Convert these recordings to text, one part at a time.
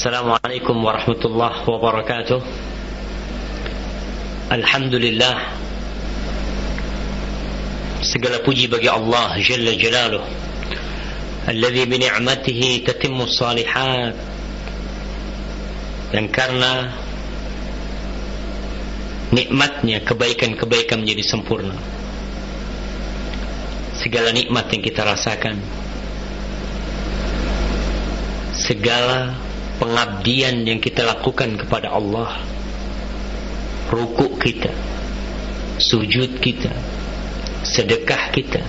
Assalamualaikum warahmatullahi wabarakatuh. Alhamdulillah. Segala puji bagi Allah Jalla Jalaluh. Alladhi bini'matihi tatimmu salihat Dan karena Nikmatnya kebaikan-kebaikan menjadi sempurna. Segala nikmat yang kita rasakan. Segala pengabdian yang kita lakukan kepada Allah. Rukuk kita Sujud kita Sedekah kita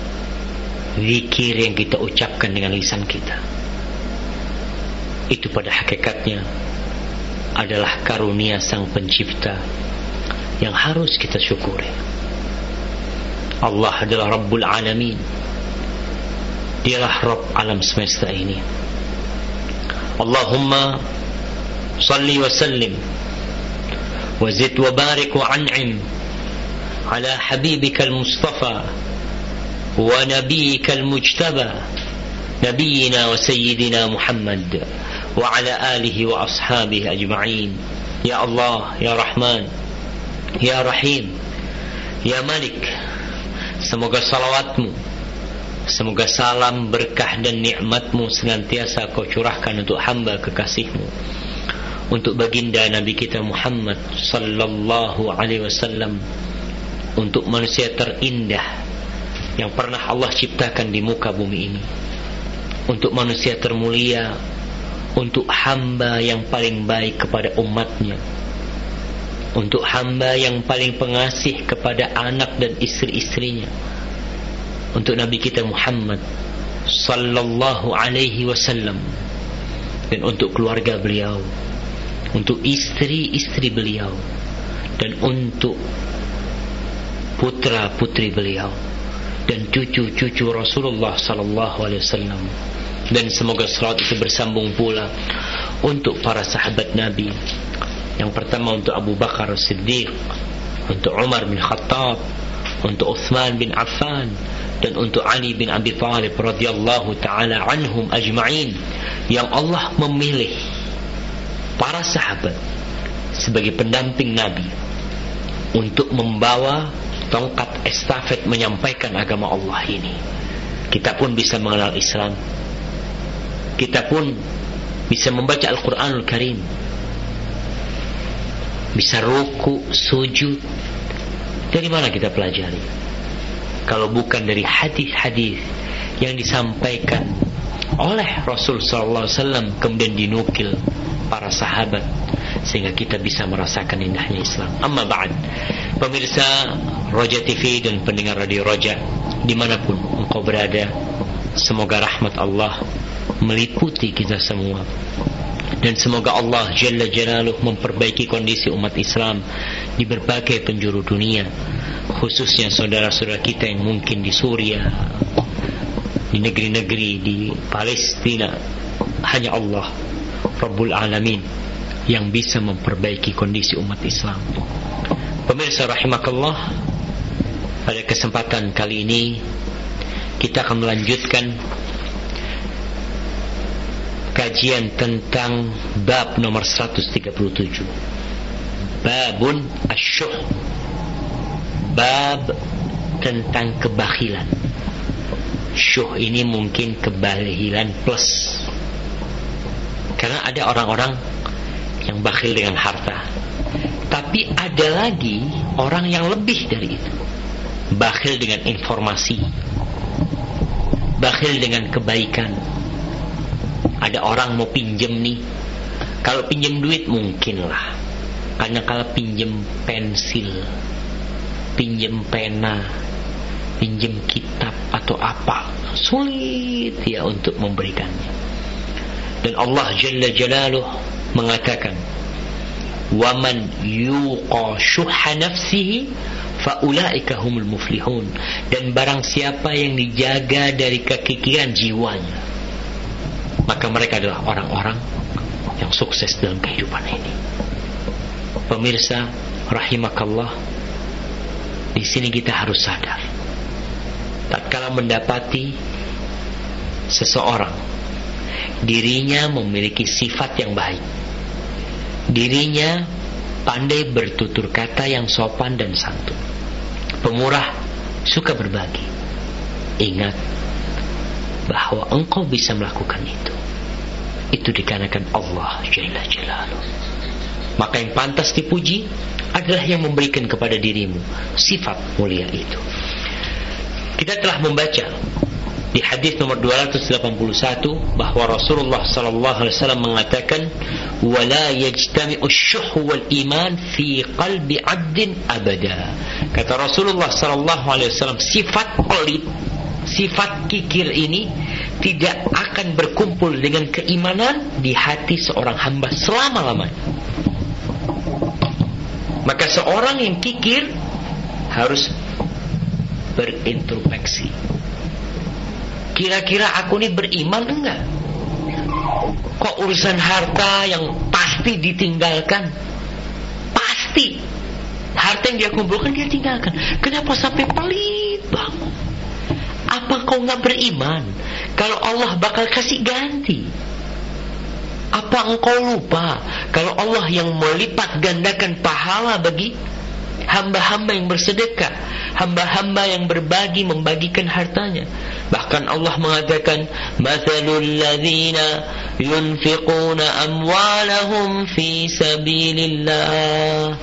Zikir yang kita ucapkan dengan lisan kita. Itu pada hakikatnya Adalah karunia sang pencipta Yang harus kita syukuri. Allah adalah Rabbul Alamin. Dialah Rabb alam semesta ini Salli wa sallim وزد وبارك وعنعم على حبيبك المصطفى ونبيك المجتبى نبينا وسيدنا محمد وعلى آله وأصحابه أجمعين. يا الله يا رحمن يا رحيم يا ملك Semoga salawatmu Semoga salam, berkah dan nikmatmu Senantiasa kau curahkan untuk hamba kekasihmu. Untuk baginda Nabi kita Muhammad Sallallahu alaihi wasallam. Untuk manusia terindah Yang pernah Allah ciptakan di muka bumi ini. Untuk manusia termulia Untuk hamba yang paling baik kepada umatnya. Untuk hamba yang paling pengasih kepada anak dan istri-istrinya untuk Nabi kita Muhammad sallallahu alaihi wasallam dan untuk keluarga beliau untuk istri-istri beliau dan untuk putra-putri beliau dan cucu-cucu Rasulullah sallallahu alaihi wasallam. Dan semoga salat itu bersambung pula untuk para sahabat Nabi. Yang pertama untuk Abu Bakar Siddiq Untuk Umar bin Khattab Untuk Uthman bin Affan Dan untuk Ali bin Abi Talib radhiyallahu ta'ala anhum ajma'in Yang Allah memilih Para sahabat Sebagai pendamping Nabi Untuk membawa Tongkat estafet menyampaikan agama Allah ini Kita pun bisa mengenal Islam Kita pun bisa membaca Al-Quranul Karim bisa ruku, sujud. Dari mana kita pelajari? Kalau bukan dari hadis-hadis yang disampaikan oleh Rasul sallallahu alaihi wasallam kemudian dinukil para sahabat sehingga kita bisa merasakan indahnya Islam. Amma ba'd. Pemirsa Roja TV dan pendengar Radio Roja di mana pun engkau berada, semoga rahmat Allah meliputi kita semua dan semoga Allah Jalla Jalaluh memperbaiki kondisi umat Islam di berbagai penjuru dunia khususnya saudara-saudara kita yang mungkin di Suria di negeri-negeri di Palestina. Hanya Allah Rabbul Alamin yang bisa memperbaiki kondisi umat Islam. Pemirsa rahimakallah pada kesempatan kali ini kita akan melanjutkan kajian tentang bab nomor 137 babun asyuh bab tentang kebakhilan syuh ini mungkin kebakhilan plus. Karena ada orang-orang yang bakhil dengan harta. Tapi ada lagi orang yang lebih dari itu. Bakhil dengan informasi. Bakhil dengan kebaikan. Ada orang mau pinjem nih. Kalau pinjem duit mungkin lah karena kalau pinjem pensil pinjem pena pinjem kitab atau apa. Sulit ya untuk memberikannya. Dan Allah Jalla Jalaluh mengatakan waman yuqa syuhha nafsihi faulaika humul muflihun. Dan barang siapa yang dijaga dari kekikiran jiwanya maka mereka adalah orang-orang yang sukses dalam kehidupan ini. Pemirsa rahimakallah, di sini kita harus sadar. Tatkala mendapati seseorang dirinya memiliki sifat yang baik. Dirinya pandai bertutur kata yang sopan dan santun. Pemurah, suka berbagi. Ingat bahwa engkau bisa melakukan itu. Itu dikarenakan Allah Jalla Jalaluh. Maka yang pantas dipuji adalah yang memberikan kepada dirimu sifat mulia itu. Kita telah membaca di hadis nomor 281 bahwa Rasulullah sallallahu alaihi wasallam mengatakan wala yajtami'u syuh wal iman fi qalbi 'abdin abada kata Rasulullah sallallahu alaihi wasallam sifat pelit sifat kikir ini tidak akan berkumpul dengan keimanan di hati seorang hamba selama-lamanya maka seorang yang kikir harus berintrospeksi Kira-kira aku ini beriman enggak? Kok urusan harta yang pasti ditinggalkan? Pasti. Harta yang dia kumpulkan dia tinggalkan. Kenapa sampai pelit bang? Apa kau nggak beriman? Kalau Allah bakal kasih ganti. Apa engkau lupa kalau Allah yang melipat gandakan pahala bagi hamba-hamba yang bersedekah, hamba-hamba yang berbagi membagikan hartanya. Bahkan Allah mengatakan, "Matsalul ladzina yunfiquna amwalahum fi sabilillah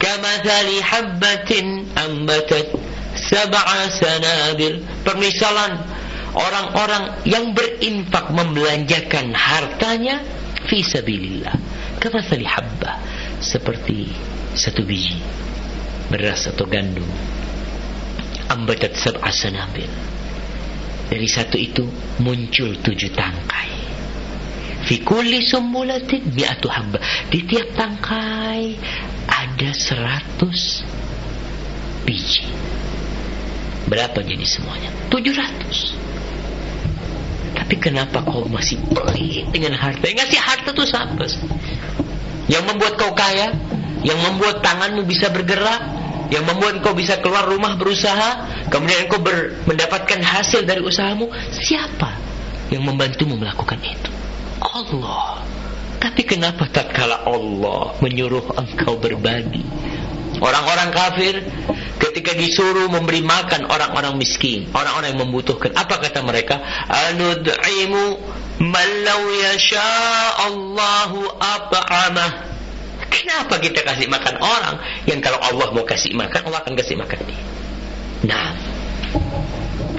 kamathali habbatin ambatat sab'a sanabil." Permisalan orang-orang yang berinfak membelanjakan hartanya fi sabilillah. Kamathali habbah seperti satu biji beras atau gandum. Ambatat sab'a sanabil. Dari satu itu muncul tujuh tangkai. Fi kulli sumbulatin mi'atu habba. Di tiap tangkai ada seratus biji. Berapa jadi semuanya? Tujuh ratus tapi kenapa kau masih pelit dengan harta yang ngasih harta itu siapa yang membuat kau kaya yang membuat tanganmu bisa bergerak yang membuat engkau bisa keluar rumah berusaha, kemudian engkau ber, mendapatkan hasil dari usahamu, siapa yang membantumu melakukan itu? Allah. Tapi kenapa tak kala Allah menyuruh engkau berbagi? Orang-orang kafir ketika disuruh memberi makan orang-orang miskin, orang-orang yang membutuhkan, apa kata mereka? Anud'imu man law yasha Allahu at'amah. Kenapa kita kasih makan orang yang kalau Allah mau kasih makan, Allah akan kasih makan dia. Nah,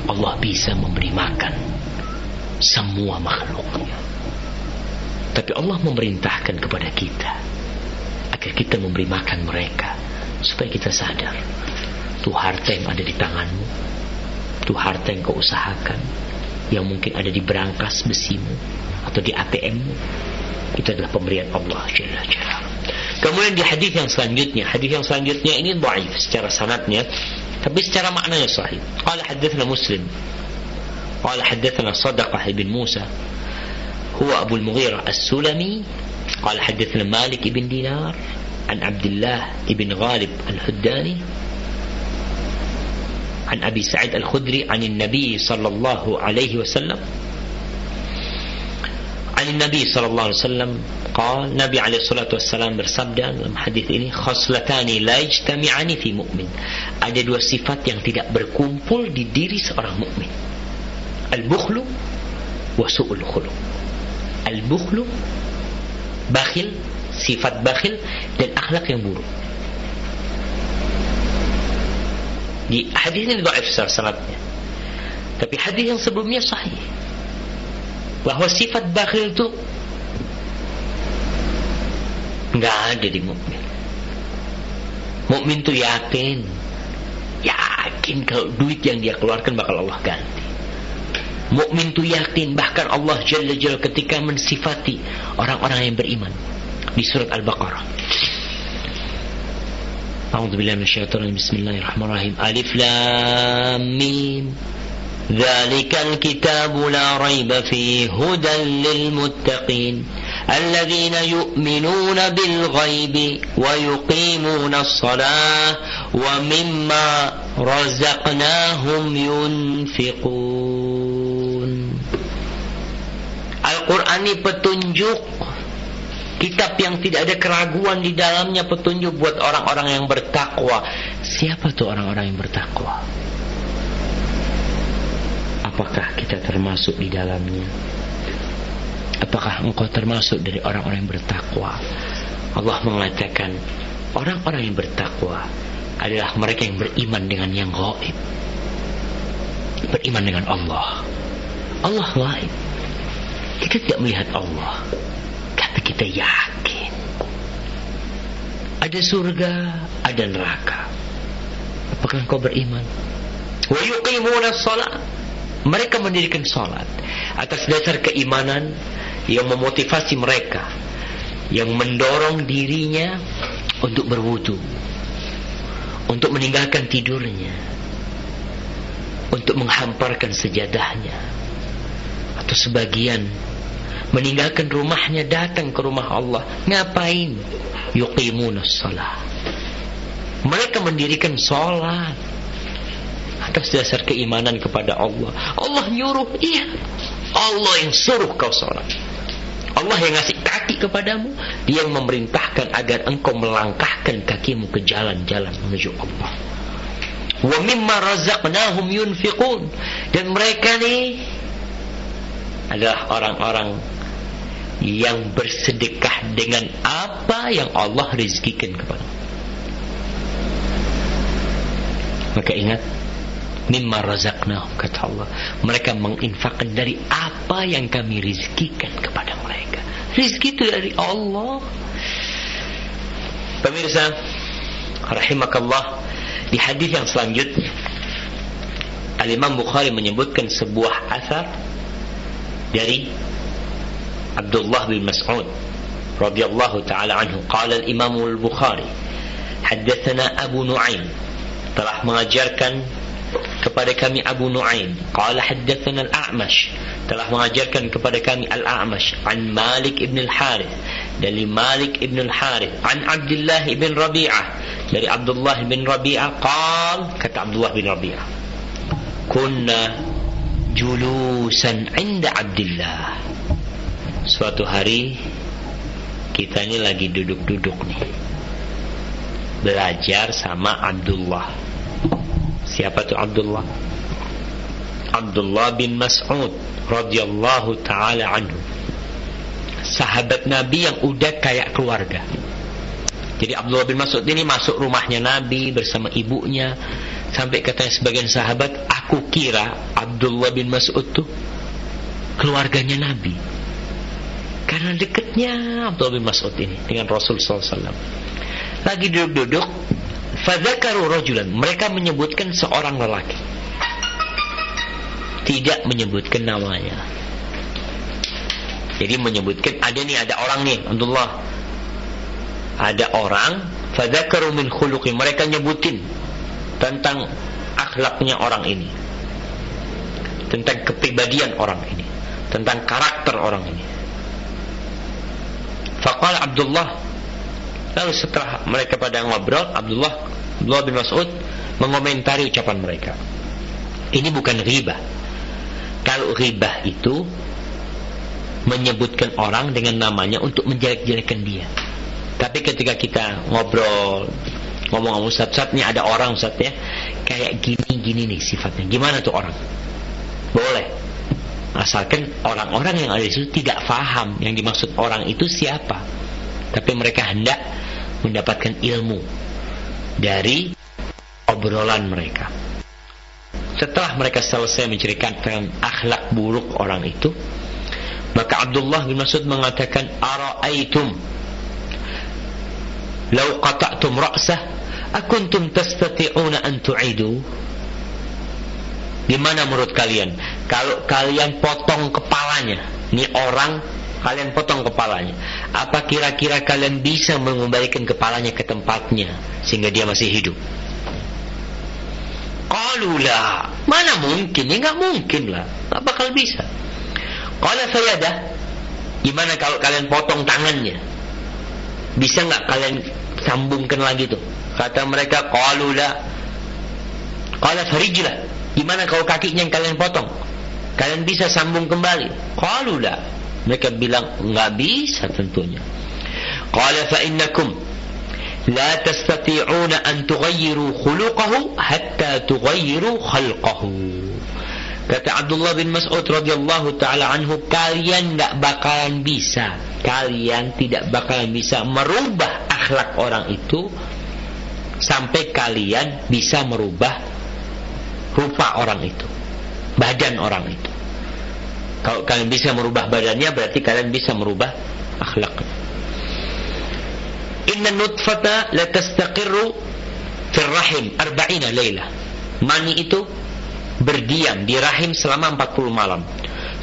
Allah bisa memberi makan semua makhluknya. Tapi Allah memerintahkan kepada kita agar kita memberi makan mereka supaya kita sadar tuh harta yang ada di tanganmu, tuh harta yang kau usahakan, yang mungkin ada di berangkas besimu atau di ATMmu, itu adalah pemberian Allah Jalla Jalla. Kemudian di hadis yang selanjutnya, hadis yang selanjutnya ini dhaif secara sanadnya, tapi secara maknanya sahih. Qala hadatsana Muslim. Qala hadatsana Sadaqah bin Musa. Huwa Abu al-Mughirah As-Sulami. Qala hadatsana Malik ibn Dinar an Abdullah ibn Ghalib al-Huddani. عن أبي سعد الخدري عن النبي صلى الله عليه وسلم. عن النبي صلى الله عليه وسلم قال النبي عليه الصلاة والسلام بالسبدة dalam hadith ini خصلتان لا يجتمعان في مؤمن ada dua yang tidak berkumpul di diri seorang mukmin البخل وسوء الخلق البخل بخل sifat bakhil dan akhlak hadis ini dhaif sanadnya. Tapi hadis yang sebelumnya sahih. Bahwa sifat bakhil itu nggak ada di mukmin. Mukmin tuh yakin. Yakin kalau duit yang dia keluarkan bakal Allah ganti. Mukmin tuh yakin bahkan Allah Jalla Jalla ketika mensifati orang-orang yang beriman. Di surat Al-Baqarah أعوذ بالله من الشيطان بسم الله الرحمن الرحيم. ألف لام ميم. ذلك الكتاب لا ريب فيه هدى للمتقين. الذين يؤمنون بالغيب ويقيمون الصلاة ومما رزقناهم ينفقون. Al-Quran petunjuk Kitab yang tidak ada keraguan di dalamnya petunjuk buat orang-orang yang bertakwa. Siapa tuh orang-orang yang bertakwa? Apakah kita termasuk di dalamnya? Apakah engkau termasuk dari orang-orang yang bertakwa? Allah mengatakan orang-orang yang bertakwa adalah mereka yang beriman dengan yang gaib. Beriman dengan Allah. Allah gaib. Kita tidak melihat Allah. Kita yakin. Ada surga, ada neraka. Apakah engkau beriman? Wa yuqimuna salat. Mereka mendirikan salat atas dasar keimanan yang memotivasi mereka yang mendorong dirinya untuk berwudu untuk meninggalkan tidurnya untuk menghamparkan sejadahnya atau sebagian meninggalkan rumahnya datang ke rumah Allah. Ngapain? Yuqimunas salat mereka mendirikan salat atas dasar keimanan kepada Allah. Allah nyuruh iya. Allah yang suruh kau salat Allah yang ngasih kaki kepadamu. Dia yang memerintahkan agar engkau melangkahkan kakimu ke jalan-jalan menuju Allah. Wa mimma razaqnahum yunfiqun. Dan mereka nih adalah orang-orang yang bersedekah dengan apa yang Allah rizkikan kepada. Maka ingat mimma razaqnahum kata Allah. Mereka menginfakkan dari apa yang kami rizkikan kepada mereka. Rizki itu dari Allah. Pemirsa rahimakallah di hadis yang selanjutnya Al-Imam Bukhari menyebutkan sebuah asar dari Abdullah bin Mas'ud radhiyallahu taala anhu qala al-Imam al-Bukhari haddatsana Abu Nuaim telah mengajarkan kepada kami Abu Nuaim qala haddatsana al-A'mash telah mengajarkan kepada kami al-A'mash an Malik ibn al-Harith dari Malik ibn al-Harith an Abdullah ibn Rabi'ah dari Abdullah bin Rabi'ah qal kata Abdullah bin Rabi'ah kunna julusan inda Abdullah suatu hari kita ini lagi duduk-duduk nih. Belajar sama Abdullah. Siapa tuh Abdullah? Abdullah bin Mas'ud radhiyallahu taala anhu. Sahabat Nabi yang udah kayak keluarga. Jadi Abdullah bin Mas'ud ini masuk rumahnya Nabi bersama ibunya. Sampai katanya sebagian sahabat aku kira Abdullah bin Mas'ud tuh keluarganya Nabi karena dekatnya Abdullah bin Mas'ud ini dengan Rasul SAW. Lagi duduk-duduk, fadzakaru rajulan. Mereka menyebutkan seorang lelaki. Tidak menyebutkan namanya. Jadi menyebutkan ada nih ada orang nih Abdullah. Ada orang fadzakaru min khuluqi. Mereka nyebutin tentang akhlaknya orang ini. Tentang kepribadian orang ini. Tentang karakter orang ini. Faqala Abdullah. Lalu setelah mereka pada ngobrol Abdullah Abdullah bin Mas'ud mengomentari ucapan mereka. Ini bukan riba Kalau riba itu Menyebutkan orang dengan namanya Untuk menjelek-jelekan dia. Tapi ketika kita ngobrol Ngomong sama Ustaz, Ustaz ada orang Ustaz ya. Kayak gini-gini nih sifatnya. Gimana tuh orang? Boleh asalkan orang-orang yang ada di situ tidak faham yang dimaksud orang itu siapa. Tapi mereka hendak mendapatkan ilmu dari obrolan mereka. Setelah mereka selesai menceritakan akhlak buruk orang itu maka Abdullah bin Mas'ud mengatakan ara'aitum? Law qata'tum ra'sah akuntum tastati'una an tu'idu? Gimana menurut kalian? Kalau kalian potong kepalanya, ini orang kalian potong kepalanya. Apa kira-kira kalian bisa mengembalikan kepalanya ke tempatnya sehingga dia masih hidup? Qalulah, mana mungkin? Ya nggak mungkin lah. Apa bakal bisa. Kalau saya dah, gimana kalau kalian potong tangannya? Bisa nggak kalian sambungkan lagi tuh? Kata mereka, qalulah. Qala farijlah Gimana kalau kakinya yang kalian potong? Kalian bisa sambung kembali? Qalu la. Mereka bilang nggak bisa tentunya. Qala fa innakum la tastati'una an tughayyiru khuluqahu hatta tughayyiru khalqahu. Kata Abdullah bin Mas'ud radhiyallahu taala anhu, kalian nggak bakalan bisa, kalian tidak bakalan bisa merubah akhlak orang itu sampai kalian bisa merubah rupa orang itu, badan orang itu. Kalau kalian bisa merubah badannya, berarti kalian bisa merubah akhlaknya. Inna nutfata la tastaqirru fil rahim arba'ina layla. Mani itu berdiam di rahim selama 40 malam.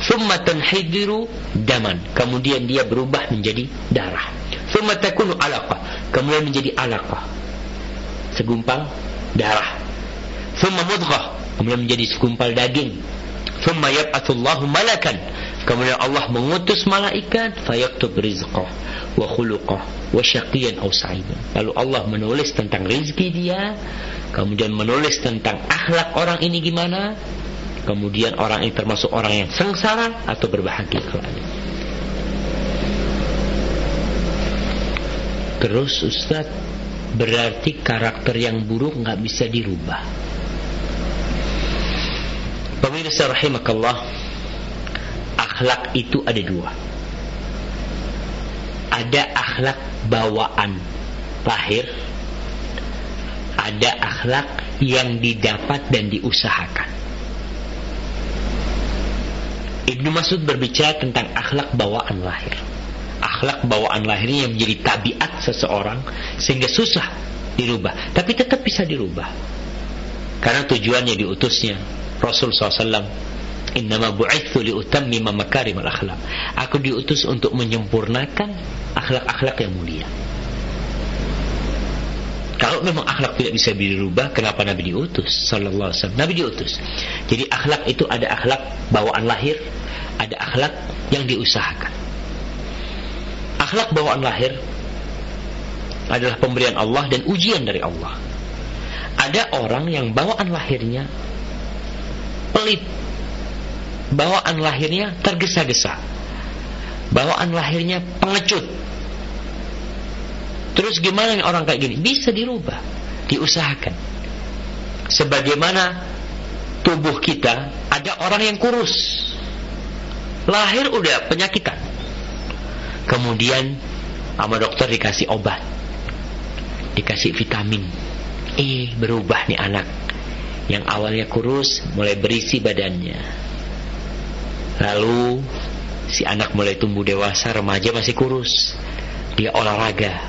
Thumma tanhidiru daman. Kemudian dia berubah menjadi darah. Thumma takunu alaqa. Kemudian menjadi alaqa. Segumpal darah. Thumma mudghah. Kemudian menjadi segumpal daging. Thumma yab'atullahu malakan. Kemudian Allah mengutus malaikat fayaktub rizqah wa khuluqah wa syaqiyan aw sa'idan. Lalu Allah menulis tentang rezeki dia, kemudian menulis tentang akhlak orang ini gimana, kemudian orang ini termasuk orang yang sengsara atau berbahagia kelak. Terus Ustaz berarti karakter yang buruk nggak bisa dirubah. Pemirsa rahimakallah, akhlak itu ada dua. Ada akhlak bawaan lahir, ada akhlak yang didapat dan diusahakan. Ibnu Mas'ud berbicara tentang akhlak bawaan lahir. Akhlak bawaan lahirnya yang menjadi tabiat seseorang sehingga susah dirubah, tapi tetap bisa dirubah. Karena tujuannya diutusnya Rasul SAW Innama bu'ithu liutammima makarimal akhlak. Aku diutus untuk menyempurnakan akhlak-akhlak yang mulia. Kalau memang akhlak tidak bisa dirubah, kenapa Nabi diutus? Sallallahu alaihi. Nabi diutus. Jadi akhlak itu ada akhlak bawaan lahir, ada akhlak yang diusahakan. Akhlak bawaan lahir adalah pemberian Allah dan ujian dari Allah. Ada orang yang bawaan lahirnya pelit, bawaan lahirnya tergesa-gesa. Bawaan lahirnya pengecut. Terus gimana nih orang kayak gini? Bisa dirubah, diusahakan. Sebagaimana tubuh kita ada orang yang kurus. Lahir udah penyakitan. Kemudian sama dokter dikasih obat. Dikasih vitamin. Eh, berubah nih anak. Yang awalnya kurus mulai berisi badannya Lalu si anak mulai tumbuh dewasa, remaja masih kurus. Dia olahraga,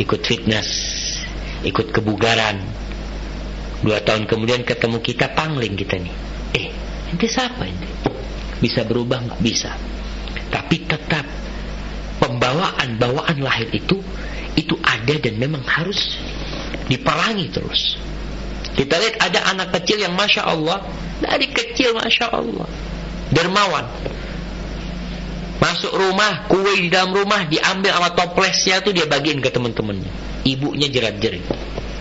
ikut fitness, ikut kebugaran. Dua tahun kemudian ketemu kita pangling kita nih. Eh, ente siapa ente? Bisa berubah nggak bisa. Tapi tetap pembawaan bawaan lahir itu itu ada dan memang harus diperangi terus. Kita lihat ada anak kecil yang masya Allah dari kecil masya Allah. Dermawan. Masuk rumah kue di dalam rumah diambil sama toplesnya tuh dia bagiin ke teman-temannya ibunya jerat-jerit.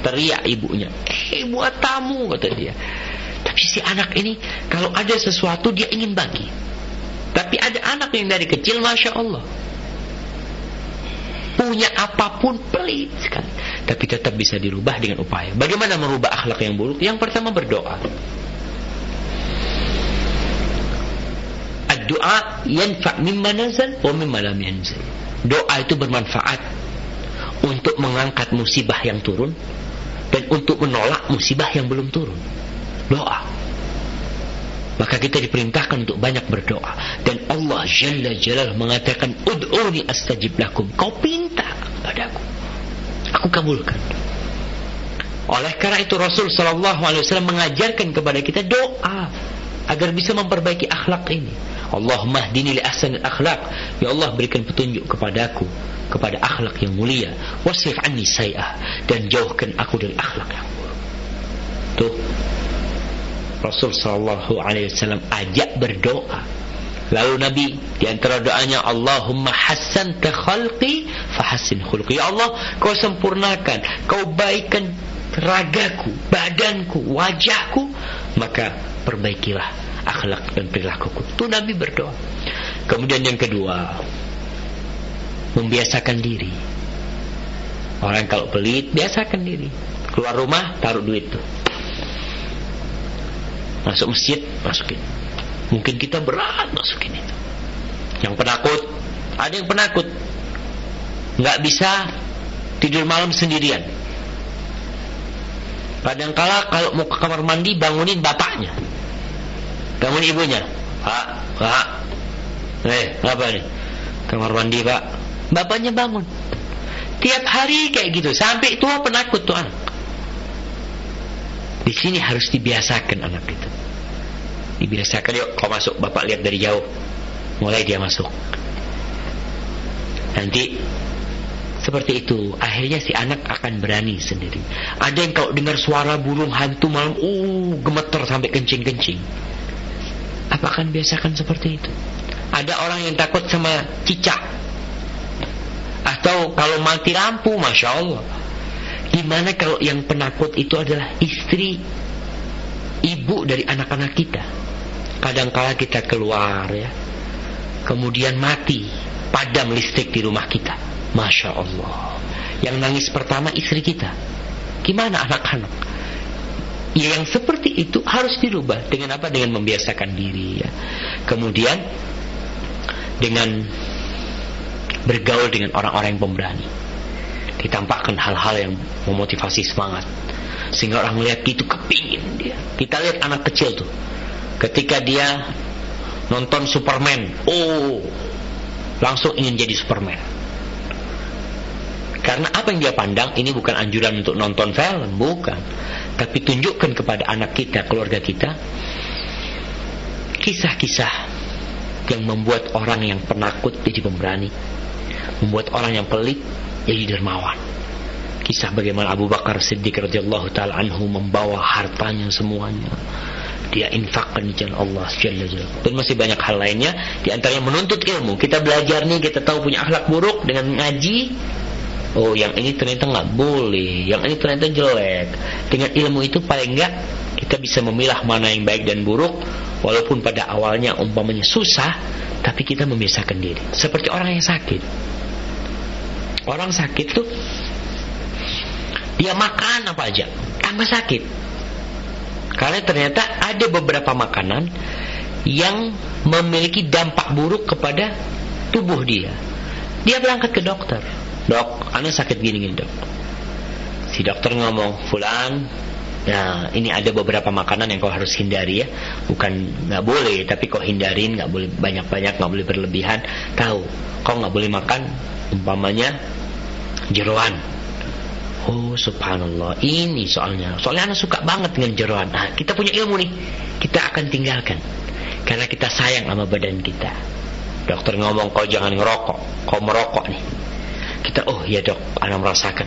Teriak ibunya. Eh buat tamu kata dia. Tapi si anak ini kalau ada sesuatu dia ingin bagi. Tapi ada anak yang dari kecil masya Allah punya apa pun pelit sekali tapi tetap bisa dirubah dengan upaya bagaimana merubah akhlak yang buruk yang pertama berdoa doa yanfa' mimma nazal wa mimma yanzal. Doa itu bermanfaat untuk mengangkat musibah yang turun dan untuk menolak musibah yang belum turun. Doa. Maka kita diperintahkan untuk banyak berdoa dan Allah Jalla Jalal mengatakan ud'uni astajib lakum. Kau pinta padaku. Aku kabulkan. Oleh karena itu Rasul sallallahu alaihi wasallam mengajarkan kepada kita doa agar bisa memperbaiki akhlak ini. Allahumma hdini li ahsanil akhlak. Ya Allah berikan petunjuk kepadaku kepada akhlak yang mulia. Wasrif anni say'ah dan jauhkan aku dari akhlak yang buruk. Tuh. Rasul sallallahu alaihi wasallam ajak berdoa. Lalu Nabi di antara doanya Allahumma hassan khalqi fahassin khulqi. Ya Allah, kau sempurnakan, kau baikkan ragaku, badanku, wajahku, maka perbaikilah akhlak dan perilakuku. Itu Nabi berdoa. Kemudian yang kedua, membiasakan diri. Orang kalau pelit, biasakan diri. Keluar rumah, taruh duit tuh. Masuk masjid, masukin. Mungkin kita berat masukin itu. Yang penakut, ada yang penakut. Nggak bisa tidur malam sendirian. Kadangkala kalau mau ke kamar mandi bangunin bapaknya. Bangun ibunya. Pak, pak. Eh, apa nih? Kamar mandi, Pak. Bapaknya bangun. Tiap hari kayak gitu sampai tua penakut tuh anak. Di sini harus dibiasakan anak itu. Dibiasakan. Yuk kau masuk bapak lihat dari jauh. Mulai dia masuk. Nanti seperti itu. Akhirnya si anak akan berani sendiri. Ada yang kalau dengar suara burung hantu malam uh gemeter sampai kencing-kencing. Apa akan biasakan seperti itu? Ada orang yang takut sama cicak. Atau kalau mati lampu masya Allah. Gimana kalau yang penakut itu adalah istri ibu dari anak-anak kita kadangkala kita keluar ya kemudian mati padam listrik di rumah kita Masya Allah Yang nangis pertama istri kita Gimana anak-anak Ya, yang seperti itu harus dirubah dengan apa? Dengan membiasakan diri ya. Kemudian dengan bergaul dengan orang-orang yang pemberani. Ditampakkan hal-hal yang memotivasi semangat. Sehingga orang melihat itu kepingin dia. Kita lihat anak kecil tuh. Ketika dia nonton Superman, oh, langsung ingin jadi Superman. Karena apa yang dia pandang ini bukan anjuran untuk nonton film, bukan. Tapi tunjukkan kepada anak kita, keluarga kita, kisah-kisah yang membuat orang yang penakut jadi pemberani, membuat orang yang pelit jadi dermawan. Kisah bagaimana Abu Bakar Siddiq radhiyallahu taala anhu membawa hartanya semuanya dia infakkan di jalan Allah. Dan masih banyak hal lainnya di antaranya menuntut ilmu. Kita belajar nih, kita tahu punya akhlak buruk dengan ngaji, oh yang ini ternyata nggak boleh, yang ini ternyata jelek. Dengan ilmu itu paling enggak kita bisa memilah mana yang baik dan buruk, walaupun pada awalnya umpamanya susah, tapi kita membiasakan diri. Seperti orang yang sakit. Orang sakit tuh dia makan apa aja, tambah sakit. Karena ternyata ada beberapa makanan yang memiliki dampak buruk kepada tubuh dia. Dia berangkat ke dokter dok anak sakit gini gini dok si dokter ngomong fulan Nah, ini ada beberapa makanan yang kau harus hindari ya. Bukan nggak boleh, tapi kau hindarin, nggak boleh banyak-banyak, nggak boleh berlebihan. Tahu, kau nggak boleh makan umpamanya jeroan. Oh, subhanallah. Ini soalnya. Soalnya anak suka banget dengan jeroan. Nah, kita punya ilmu nih. Kita akan tinggalkan. Karena kita sayang sama badan kita. Dokter ngomong kau jangan ngerokok. Kau merokok nih kita oh ya dok anak merasakan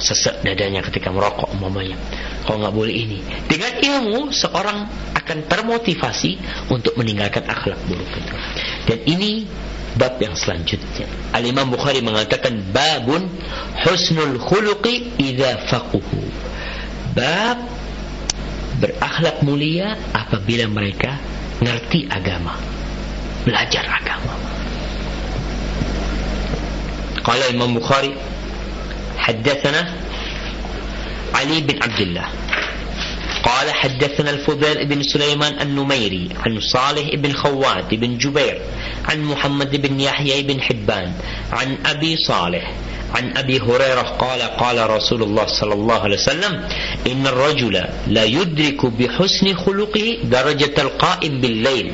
sesek dadanya ketika merokok umpamanya kalau nggak boleh ini dengan ilmu seorang akan termotivasi untuk meninggalkan akhlak buruk itu dan ini bab yang selanjutnya. Al-Imam Bukhari mengatakan babun husnul khuluqi idza faquhu. Bab berakhlak mulia apabila mereka ngerti agama, belajar agama. Qala Imam Bukhari haddatsana Ali bin Abdullah قال حدثنا الفضيل بن سليمان النميري عن صالح بن خوات بن جبير عن محمد بن يحيى بن حبان عن أبي صالح عن أبي هريرة قال قال رسول الله صلى الله عليه وسلم إن الرجل لا يدرك بحسن خلقه درجة القائم بالليل.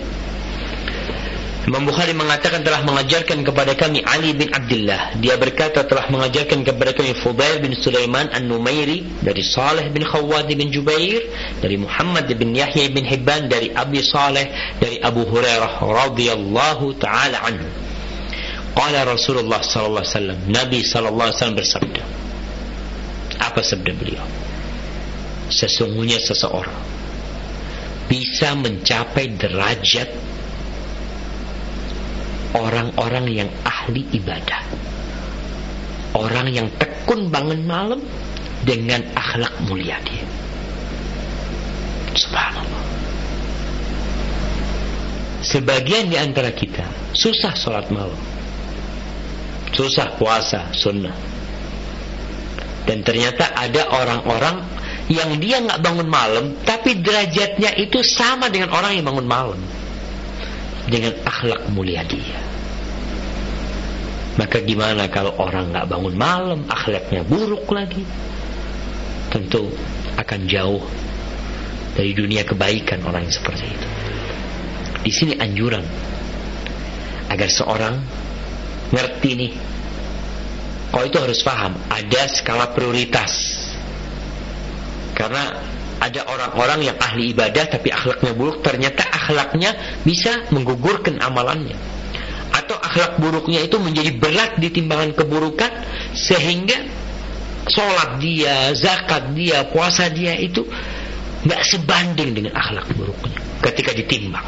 Imam Bukhari mengatakan telah mengajarkan kepada kami Ali bin Abdullah. Dia berkata telah mengajarkan kepada kami Fudail bin Sulaiman An-Numairi dari Saleh bin Khawwad bin Jubair dari Muhammad bin Yahya bin Hibban dari Abi Saleh dari Abu Hurairah radhiyallahu taala anhu. Qala Rasulullah sallallahu alaihi wasallam, Nabi sallallahu alaihi wasallam bersabda. Apa sabda beliau? Sesungguhnya seseorang bisa mencapai derajat orang-orang yang ahli ibadah. Orang yang tekun bangun malam dengan akhlak mulia dia. Subhanallah. sebagian di antara kita susah sholat malam susah puasa sunnah dan ternyata ada orang-orang yang dia nggak bangun malam tapi derajatnya itu sama dengan orang yang bangun malam dengan akhlak mulia dia. Maka gimana kalau orang nggak bangun malam akhlaknya buruk lagi? Tentu akan jauh dari dunia kebaikan orang yang seperti itu. Di sini anjuran agar seorang ngerti nih kau itu harus paham ada skala prioritas. Karena ada orang-orang yang ahli ibadah tapi akhlaknya buruk, ternyata akhlaknya bisa menggugurkan amalannya. Atau akhlak buruknya itu menjadi berat di timbangan keburukan sehingga sholat dia, zakat dia, puasa dia itu nggak sebanding dengan akhlak buruknya ketika ditimbang.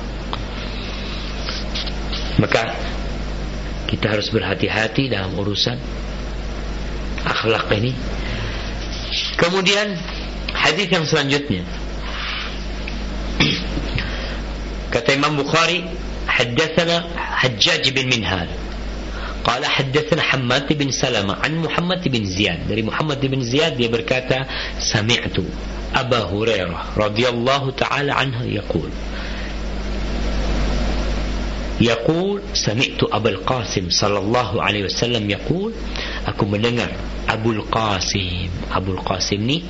Maka kita harus berhati-hati dalam urusan akhlak ini. Kemudian Hadis yang selanjutnya. Kata Imam Bukhari, حدثنا حجاج بن منهال قال حدثنا حماد بن سلمة عن محمد بن زياد dari Muhammad bin Ziyad dia berkata سمعت أبا هريرة رضي الله تعالى عنه يقول يقول سمعت أبا القاسم صلى الله عليه وسلم يقول aku mendengar Abul Qasim Abul Qasim ni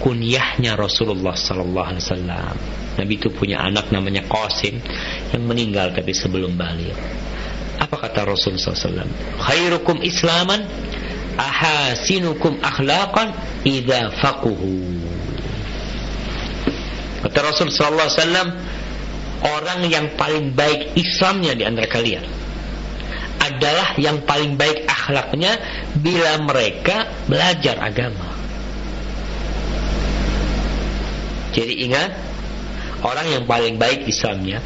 kunyahnya Rasulullah sallallahu alaihi wasallam. Nabi itu punya anak namanya Qasim yang meninggal tapi sebelum balik. Apa kata Rasul SAW? Khairukum islaman ahasinukum akhlaqan idza faquhu. Kata Rasul sallallahu alaihi wasallam, orang yang paling baik Islamnya di antara kalian adalah yang paling baik akhlaknya bila mereka belajar agama. Jadi ingat Orang yang paling baik Islamnya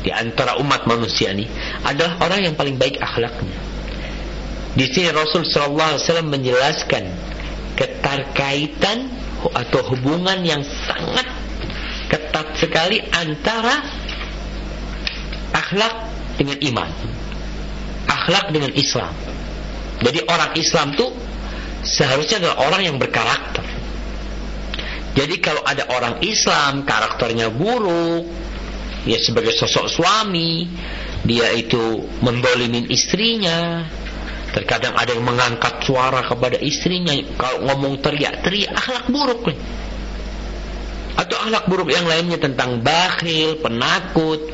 Di antara umat manusia ini Adalah orang yang paling baik akhlaknya. Di sini Rasul SAW menjelaskan Keterkaitan Atau hubungan yang sangat Ketat sekali Antara Akhlak dengan iman Akhlak dengan Islam. Jadi orang Islam itu Seharusnya adalah orang yang berkarakter jadi kalau ada orang Islam karakternya buruk, ya sebagai sosok suami, dia itu mendolimin istrinya. Terkadang ada yang mengangkat suara kepada istrinya, kalau ngomong teriak-teriak, akhlak buruk nih. Atau akhlak buruk yang lainnya tentang bakhil, penakut,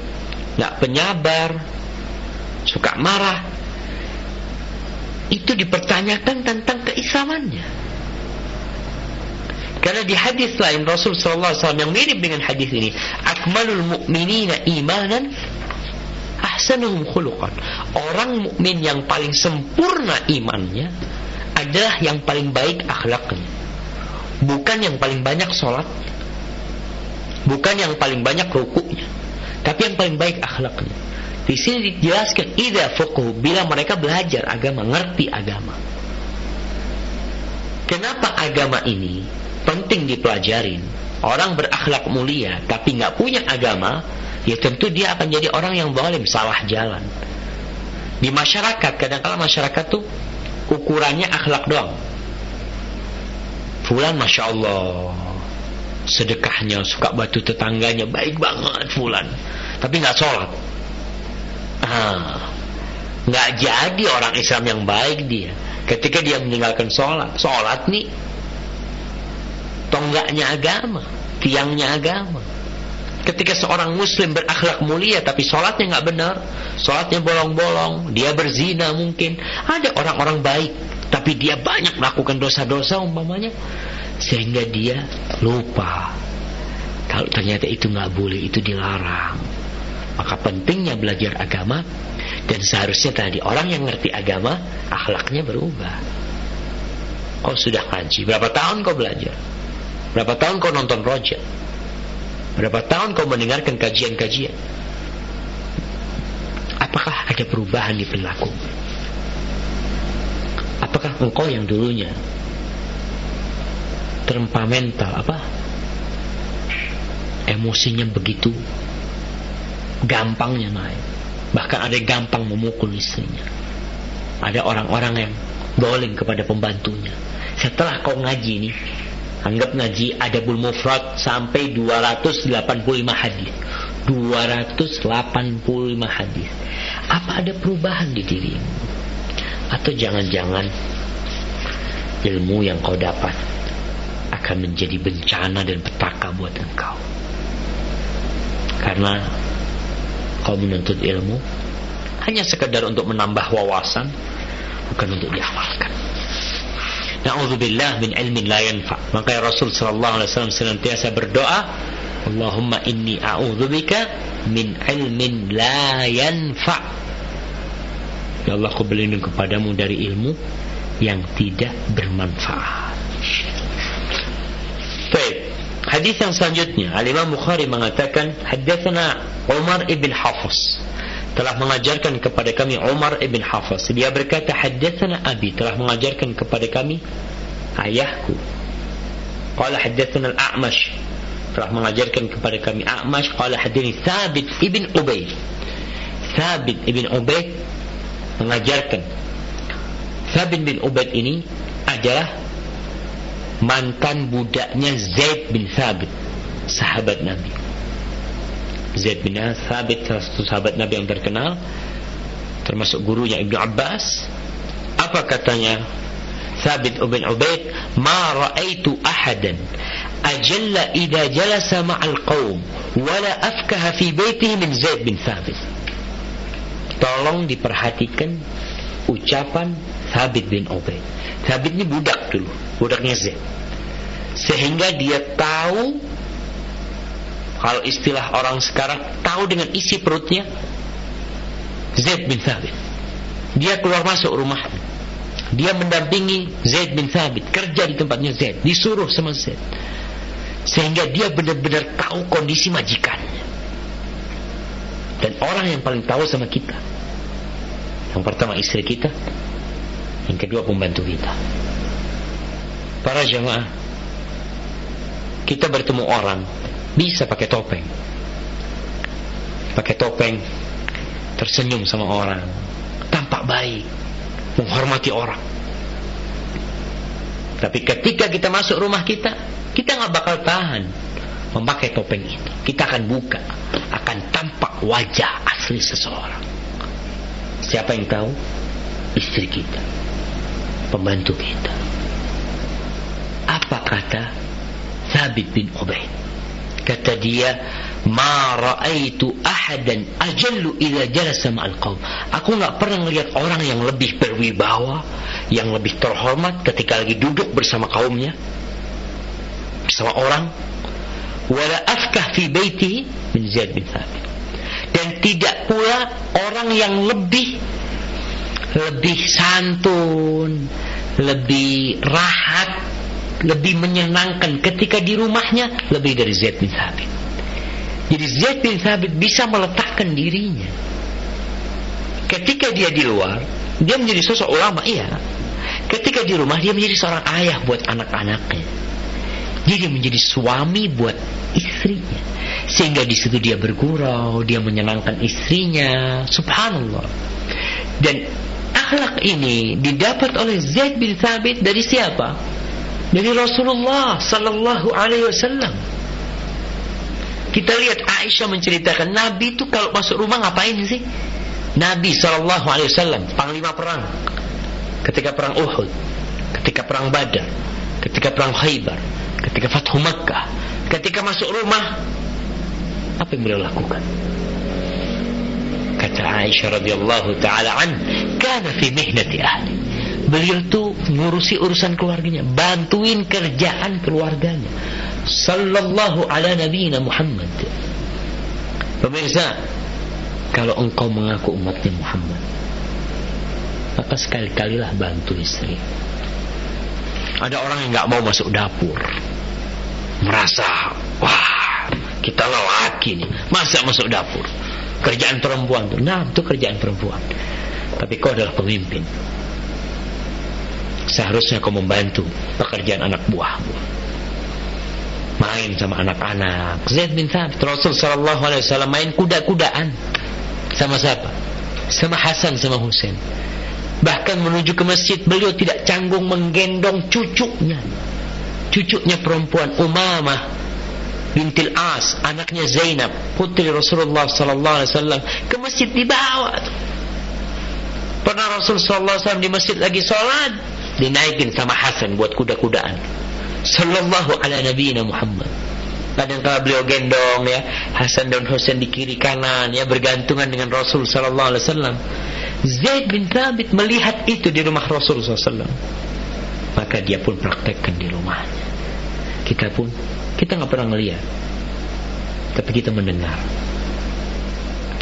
nggak penyabar, suka marah. Itu dipertanyakan tentang keislamannya. Karena di hadis lain Rasul sallallahu alaihi wasallam yang mirip dengan hadis ini, akmalul mu'minina imanan ahsanuhum khuluqan. Orang mukmin yang paling sempurna imannya adalah yang paling baik akhlaknya. Bukan yang paling banyak sholat Bukan yang paling banyak rukuknya Tapi yang paling baik akhlaknya Di sini dijelaskan Ida fukuh Bila mereka belajar agama Ngerti agama Kenapa agama ini penting dipelajarin. Orang berakhlak mulia tapi nggak punya agama, ya tentu dia akan jadi orang yang zalim, salah jalan. Di masyarakat kadang-kala masyarakat tuh ukurannya akhlak doang. Fulan masya Allah sedekahnya suka batu tetangganya baik banget Fulan, tapi nggak sholat. Ah, nggak jadi orang Islam yang baik dia. Ketika dia meninggalkan sholat, sholat nih tonggaknya agama, tiangnya agama. Ketika seorang muslim berakhlak mulia tapi sholatnya nggak benar, sholatnya bolong-bolong, dia berzina mungkin. Ada orang-orang baik tapi dia banyak melakukan dosa-dosa umpamanya sehingga dia lupa kalau ternyata itu nggak boleh, itu dilarang. Maka pentingnya belajar agama dan seharusnya tadi orang yang ngerti agama akhlaknya berubah. Kau sudah kaji, berapa tahun kau belajar? Berapa tahun kau nonton roja? Berapa tahun kau mendengarkan kajian-kajian? Apakah ada perubahan di perilaku? Apakah engkau yang dulunya temperamental apa? Emosinya begitu gampangnya naik. Bahkan ada yang gampang memukul istrinya. Ada orang-orang yang doling kepada pembantunya. Setelah kau ngaji nih, anggap ngaji ada mufrad sampai 285 hadis. 285 hadis. Apa ada perubahan di dirimu? Atau jangan-jangan ilmu yang kau dapat akan menjadi bencana dan petaka buat engkau. Karena kau menuntut ilmu hanya sekedar untuk menambah wawasan bukan untuk diamalkan. Na'udzubillah min ilmin la yanfa. Maka Rasul sallallahu alaihi wasallam senantiasa berdoa, Allahumma inni a'udzubika min ilmin la yanfa. Ya Allah, aku berlindung kepadamu dari ilmu yang tidak bermanfaat. Baik. Hadis yang selanjutnya, Al-Imam Bukhari mengatakan, Haddatsana Umar ibn Hafiz telah mengajarkan kepada kami Umar ibn Hafiz. Dia berkata, Haddatsana Abi telah mengajarkan kepada kami ayahku. Qala haddatsana Al-A'mash telah mengajarkan kepada kami A'mash qala hadatsani Thabit ibn Ubayd. Thabit ibn Ubayd mengajarkan Thabit bin Ubayd ini adalah mantan budaknya Zaid bin Thabit sahabat Nabi Zaid bin Thabit salah satu sahabat Nabi yang terkenal termasuk gurunya Ibnu Abbas. Apa katanya? Thabit bin Ubaid ma ra'aitu ahadan ajalla idza jalasa ma'al qaum wala afkaha fi baitihi min Zaid bin Thabit. Tolong diperhatikan ucapan Thabit bin Ubaid. Thabit ini budak dulu budaknya Zaid. Sehingga dia tahu kalau istilah orang sekarang tahu dengan isi perutnya Zaid bin Thabit. Dia keluar masuk rumahnya dia mendampingi Zaid bin Thabit. Kerja di tempatnya Zaid. Disuruh sama Zaid. Sehingga dia benar-benar tahu kondisi majikannya dan orang yang paling tahu sama kita. Yang pertama istri kita. Yang kedua pembantu kita. Para jemaah kita bertemu orang bisa pakai topeng. Pakai topeng tersenyum sama orang. Tampak baik menghormati orang. Tapi ketika kita masuk rumah kita kita nggak bakal tahan memakai topeng itu. Kita akan buka akan tampak wajah asli seseorang. Siapa yang tahu? Istri kita pembantu kita. Apa kata Thabit bin Ubaid. Kata dia, "Ma ra'aitu ahadan ajallu idza jalasa ma'al qaum." Aku enggak pernah melihat orang yang lebih berwibawa, yang lebih terhormat ketika lagi duduk bersama kaumnya. Bersama orang. Wala afkah fi baiti min Zaid bin Thabit. Dan tidak pula orang yang lebih lebih santun, lebih rahat lebih menyenangkan ketika di rumahnya lebih dari Zaid bin Thabit. Jadi Zaid bin Thabit bisa meletakkan dirinya. Ketika dia di luar, dia menjadi sosok ulama, iya. Ketika di rumah dia menjadi seorang ayah buat anak-anaknya. Jadi menjadi suami buat istrinya. Sehingga di situ dia bergurau, dia menyenangkan istrinya. Subhanallah. Dan akhlak ini didapat oleh Zaid bin Thabit dari siapa? Dari Rasulullah sallallahu alaihi wasallam. Kita lihat Aisyah menceritakan Nabi itu kalau masuk rumah ngapain sih? Nabi sallallahu alaihi wasallam panglima perang ketika perang Uhud, ketika perang Badar, ketika perang Khaybar, ketika Fathu Makkah, ketika masuk rumah apa yang beliau lakukan? Kata Aisyah radhiyallahu taala an, "Kana fi mihnati ahli." Beliau tuh ngurusi urusan keluarganya, bantuin kerjaan keluarganya. Sallallahu ala nabiyina Muhammad. Pemirsa, kalau engkau mengaku umatnya Muhammad, maka sekali-kalilah bantu istri. Ada orang yang nggak mau masuk dapur, merasa wah kita lelaki nih, masa masuk dapur? Kerjaan perempuan tuh, nah itu kerjaan perempuan. Tapi kau adalah pemimpin seharusnya kau membantu pekerjaan anak buahmu main sama anak-anak. Zaid bin Thabit, Rasul sallallahu alaihi wasallam main kuda-kudaan sama siapa? Sama Hasan sama Husain. Bahkan menuju ke masjid beliau tidak canggung menggendong cucunya. Cucunya perempuan Umamah bintil As, anaknya Zainab, putri Rasulullah sallallahu alaihi wasallam ke masjid dibawa. Pernah Rasul sallallahu alaihi wasallam di masjid lagi sholat, dinaikin sama Hasan buat kuda-kudaan. Sallallahu ala nabiyina Muhammad. Kadang kala beliau gendong ya Hasan dan Husain di kiri kanan ya bergantungan dengan Rasul sallallahu alaihi wasallam. Zaid bin Thabit melihat itu di rumah Rasul sallallahu Maka dia pun praktekkan di rumahnya. Kita pun kita nggak pernah melihat, tapi kita mendengar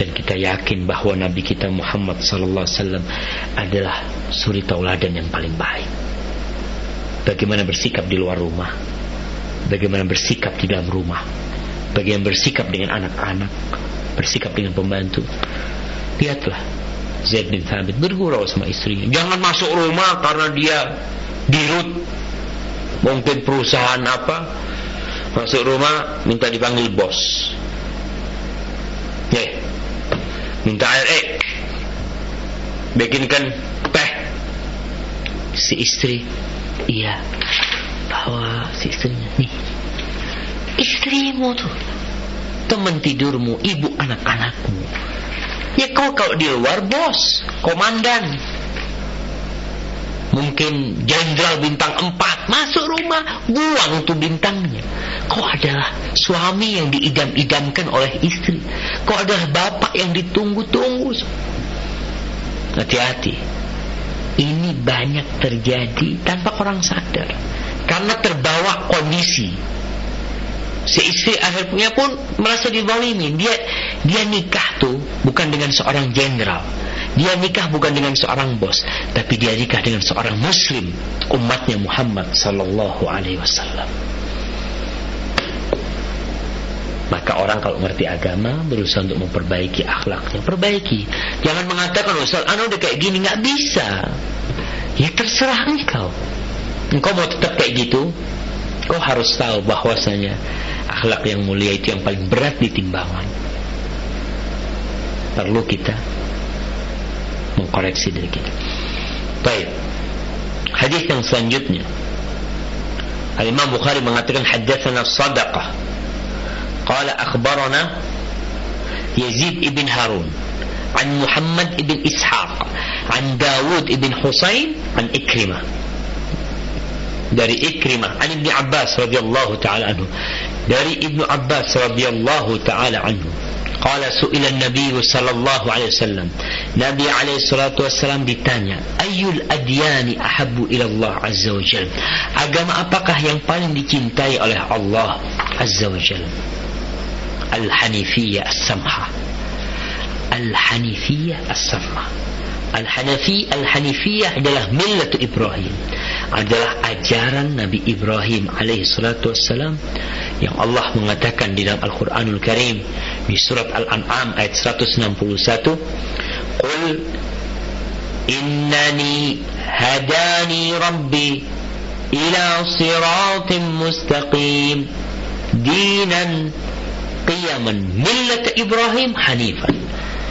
dan kita yakin bahwa Nabi kita Muhammad sallallahu alaihi wasallam adalah suri tauladan yang paling baik. Bagaimana bersikap di luar rumah, bagaimana bersikap di dalam rumah, bagaimana bersikap dengan anak-anak, bersikap dengan pembantu. Lihatlah Zaid bin Thabit bergurau sama istrinya. Jangan masuk rumah karena dia dirut mungkin perusahaan apa masuk rumah minta dipanggil bos. Ya, minta air eh, bikinkan teh. Si istri, iya, bawa si istrinya. Nih. Istrimu tuh. Teman tidurmu ibu anak-anakmu. Ya kau kalau di luar bos. Komandan mungkin jenderal bintang 4 masuk rumah buang tuh bintangnya. Kau adalah suami yang diidam-idamkan oleh istri? Kau adalah bapak yang ditunggu-tunggu? Hati-hati. Ini banyak terjadi tanpa orang sadar. Karena terbawa kondisi. Si istri akhirnya pun merasa dizalimi. Dia dia nikah tuh bukan dengan seorang jenderal dia nikah bukan dengan seorang bos tapi dia nikah dengan seorang muslim umatnya Muhammad sallallahu alaihi wasallam. Maka orang kalau ngerti agama berusaha untuk memperbaiki akhlaknya perbaiki. Jangan mengatakan Ustaz anu udah kayak gini nggak bisa. Ya terserah engkau. Engkau mau tetap kayak gitu? Kau harus tahu bahwasanya akhlak yang mulia itu yang paling berat di timbangan. Perlu kita mengkoreksi diri kita baik hadis yang selanjutnya Al-Imam Bukhari mengatakan hadatsana sadaqah qala akhbarana Yazid ibn Harun عن محمد ibn Ishaq عن داود ibn Husain عن إكرمة dari Ikrimah an Ibnu Abbas radhiyallahu taala anhu dari Ibnu Abbas radhiyallahu taala anhu Qala su'ila Nabi sallallahu alaihi wasallam Nabi wasallam ditanya Ayyul adyani ahabbu ila azza wa jal? Agama apakah yang paling dicintai oleh Allah azza wa jal? Al-Hanifiyah as-Samha. Al-Hanifiyah as-Samha. Al-Hanafi Al-Hanifiyah adalah millatu Ibrahim. Adalah ajaran Nabi Ibrahim alaihi salatu wassalam yang Allah mengatakan di dalam Al-Qur'anul Karim di surat Al-An'am ayat 161 Qul innani hadani rabbi ila siratim mustaqim dinan qiyaman millat Ibrahim hanifan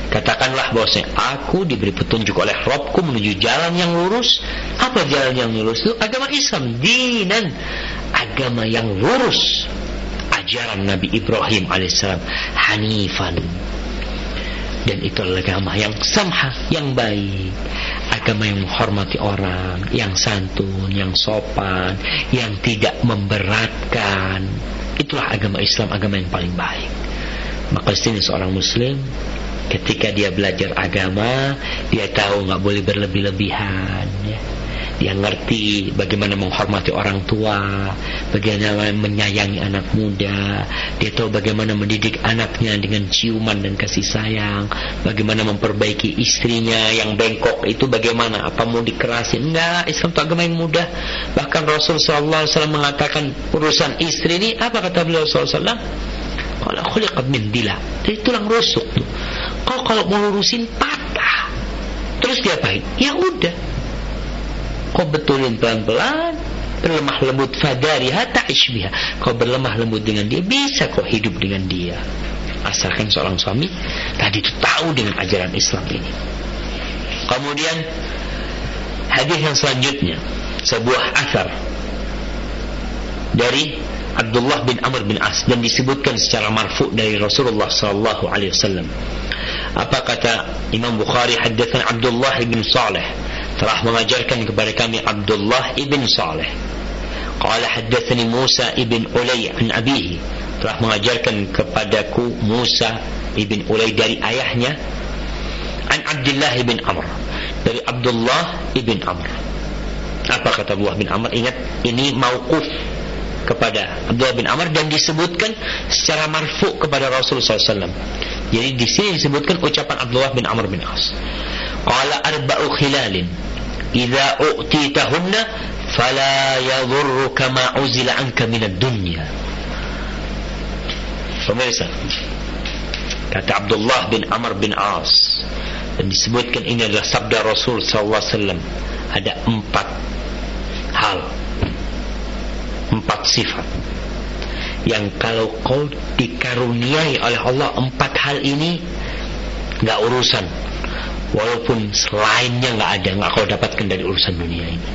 Katakanlah bahwasanya aku diberi petunjuk oleh Robku menuju jalan yang lurus. Apa jalan yang lurus itu? Agama Islam, dinan, agama yang lurus. Ajaran Nabi Ibrahim alaihissalam, Hanifan. Dan itu adalah agama yang samha, yang baik. Agama yang menghormati orang, yang santun, yang sopan, yang tidak memberatkan. Itulah agama Islam, agama yang paling baik. Maka sini seorang muslim ketika dia belajar agama dia tahu nggak boleh berlebih-lebihan ya. Dia ngerti bagaimana menghormati orang tua bagaimana menyayangi anak muda dia tahu bagaimana mendidik anaknya dengan ciuman dan kasih sayang bagaimana memperbaiki istrinya yang bengkok itu bagaimana apa mau dikerasin. Enggak Islam itu agama yang mudah. Bahkan Rasul SAW mengatakan urusan istri ini apa kata beliau SAW kalau khuliqat min dila. Dari tulang rusuk tuh. Kau kalau mau lurusin patah. Terus diapain? Ya udah kau betulin pelan-pelan berlemah lembut fadariha ta'ish biha kau berlemah lembut dengan dia bisa kau hidup dengan dia. Asalkan seorang suami tadi itu tahu dengan ajaran Islam ini. Kemudian hadis yang selanjutnya sebuah asar dari Abdullah bin Amr bin As dan disebutkan secara marfu dari Rasulullah sallallahu alaihi wasallam. Apa kata Imam Bukhari haddatsan Abdullah bin Saleh telah mengajarkan kepada kami Abdullah ibn Saleh. Qala haddatsani Musa ibn Ulay an abihi telah mengajarkan kepadaku Musa ibn Ulay dari ayahnya an Abdullah ibn Amr dari Abdullah ibn Amr. Apa kata Abdullah bin Amr? Ingat ini mauquf kepada Abdullah bin Amr dan disebutkan secara marfu kepada Rasulullah SAW. Jadi di sini disebutkan ucapan Abdullah bin Amr bin As. Qala arba'u khilalin. Idza u'titahunna fala yadhurruka ma uzila anka min ad-dunya. Pemirsa, kata Abdullah bin Amr bin As dan disebutkan ini adalah sabda Rasul wasallam ada empat hal empat sifat. Yang kalau kau dikaruniai oleh Allah empat hal ini nggak urusan walaupun selainnya nggak ada nggak kau dapatkan dari urusan dunia ini.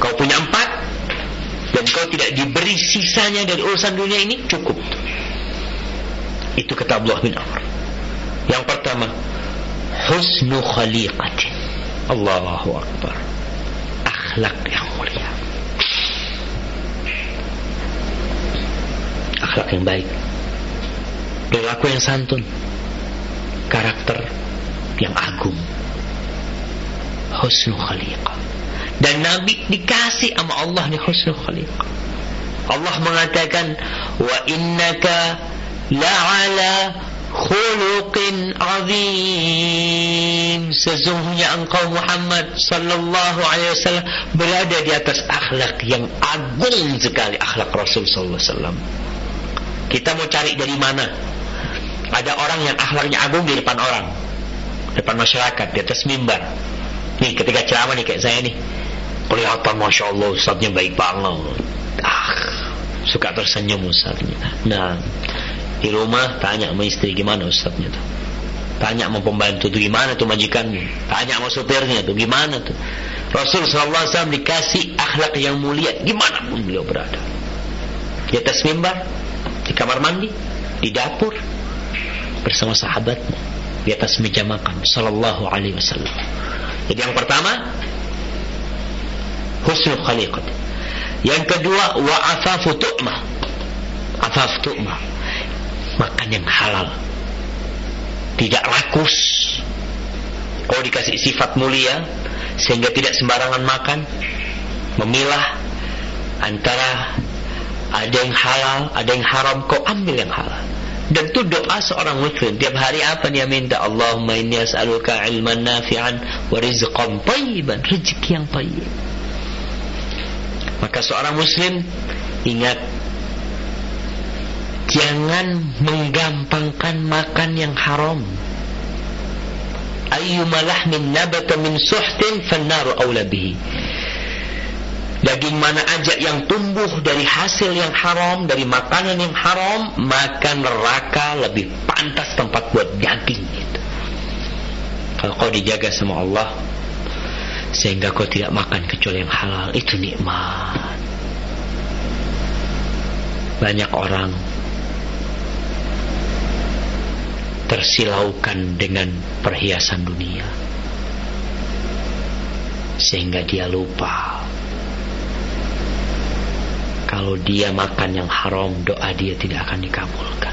Kau punya empat dan kau tidak diberi sisanya dari urusan dunia ini cukup. Itu kata Abdullah bin Amr. Yang pertama husnu khaliqatin Allahu Akbar. Akhlak yang mulia. Akhlak yang baik. Perilaku yang santun. Karakter yang agung. Husnul khaliqah dan Nabi dikasih sama Allah nih husnul khaliqah Allah mengatakan wa innaka la'ala khuluqin azim. Sesungguhnya engkau Muhammad sallallahu alaihi wasallam berada di atas akhlak yang agung sekali akhlak Rasul sallallahu alaihi wasallam. Kita mau cari dari mana? Ada orang yang akhlaknya agung di depan orang, depan masyarakat, di atas mimbar. Nih, ketika ceramah nih kayak saya nih, kelihatan masya Allah ustadznya baik banget. Ah, suka tersenyum ustadznya. Nah, di rumah tanya sama istri gimana ustadznya tuh. Tanya sama pembantu tuh gimana tuh majikannya. Tanya sama supirnya tuh gimana tuh. Rasul SAW dikasih akhlak yang mulia gimana pun beliau berada. Di atas mimbar, di kamar mandi, di dapur bersama sahabatnya di atas meja makan sallallahu alaihi wasallam. Jadi yang pertama husnul khaliqat. Yang kedua wa afafu tu'mah. Afaf tu'mah. Makan yang halal. Tidak rakus. Kau dikasih sifat mulia sehingga tidak sembarangan makan. Memilah antara ada yang halal, ada yang haram, kau ambil yang halal. Dan itu doa seorang muslim tiap hari apa dia minta? Allahumma inni as'aluka ilman nafi'an wa rizqan tayyiban. Rezeki yang tayyib. Maka seorang muslim ingat jangan menggampangkan makan yang haram. Ayyuma lahmin nabata min suhtin fannaru awla bihi Daging mana aja yang tumbuh dari hasil yang haram, dari makanan yang haram, makan neraka lebih pantas tempat buat daging itu. Kalau kau dijaga sama Allah, sehingga kau tidak makan kecuali yang halal, itu nikmat. Banyak orang tersilaukan dengan perhiasan dunia sehingga dia lupa kalau dia makan yang haram doa dia tidak akan dikabulkan.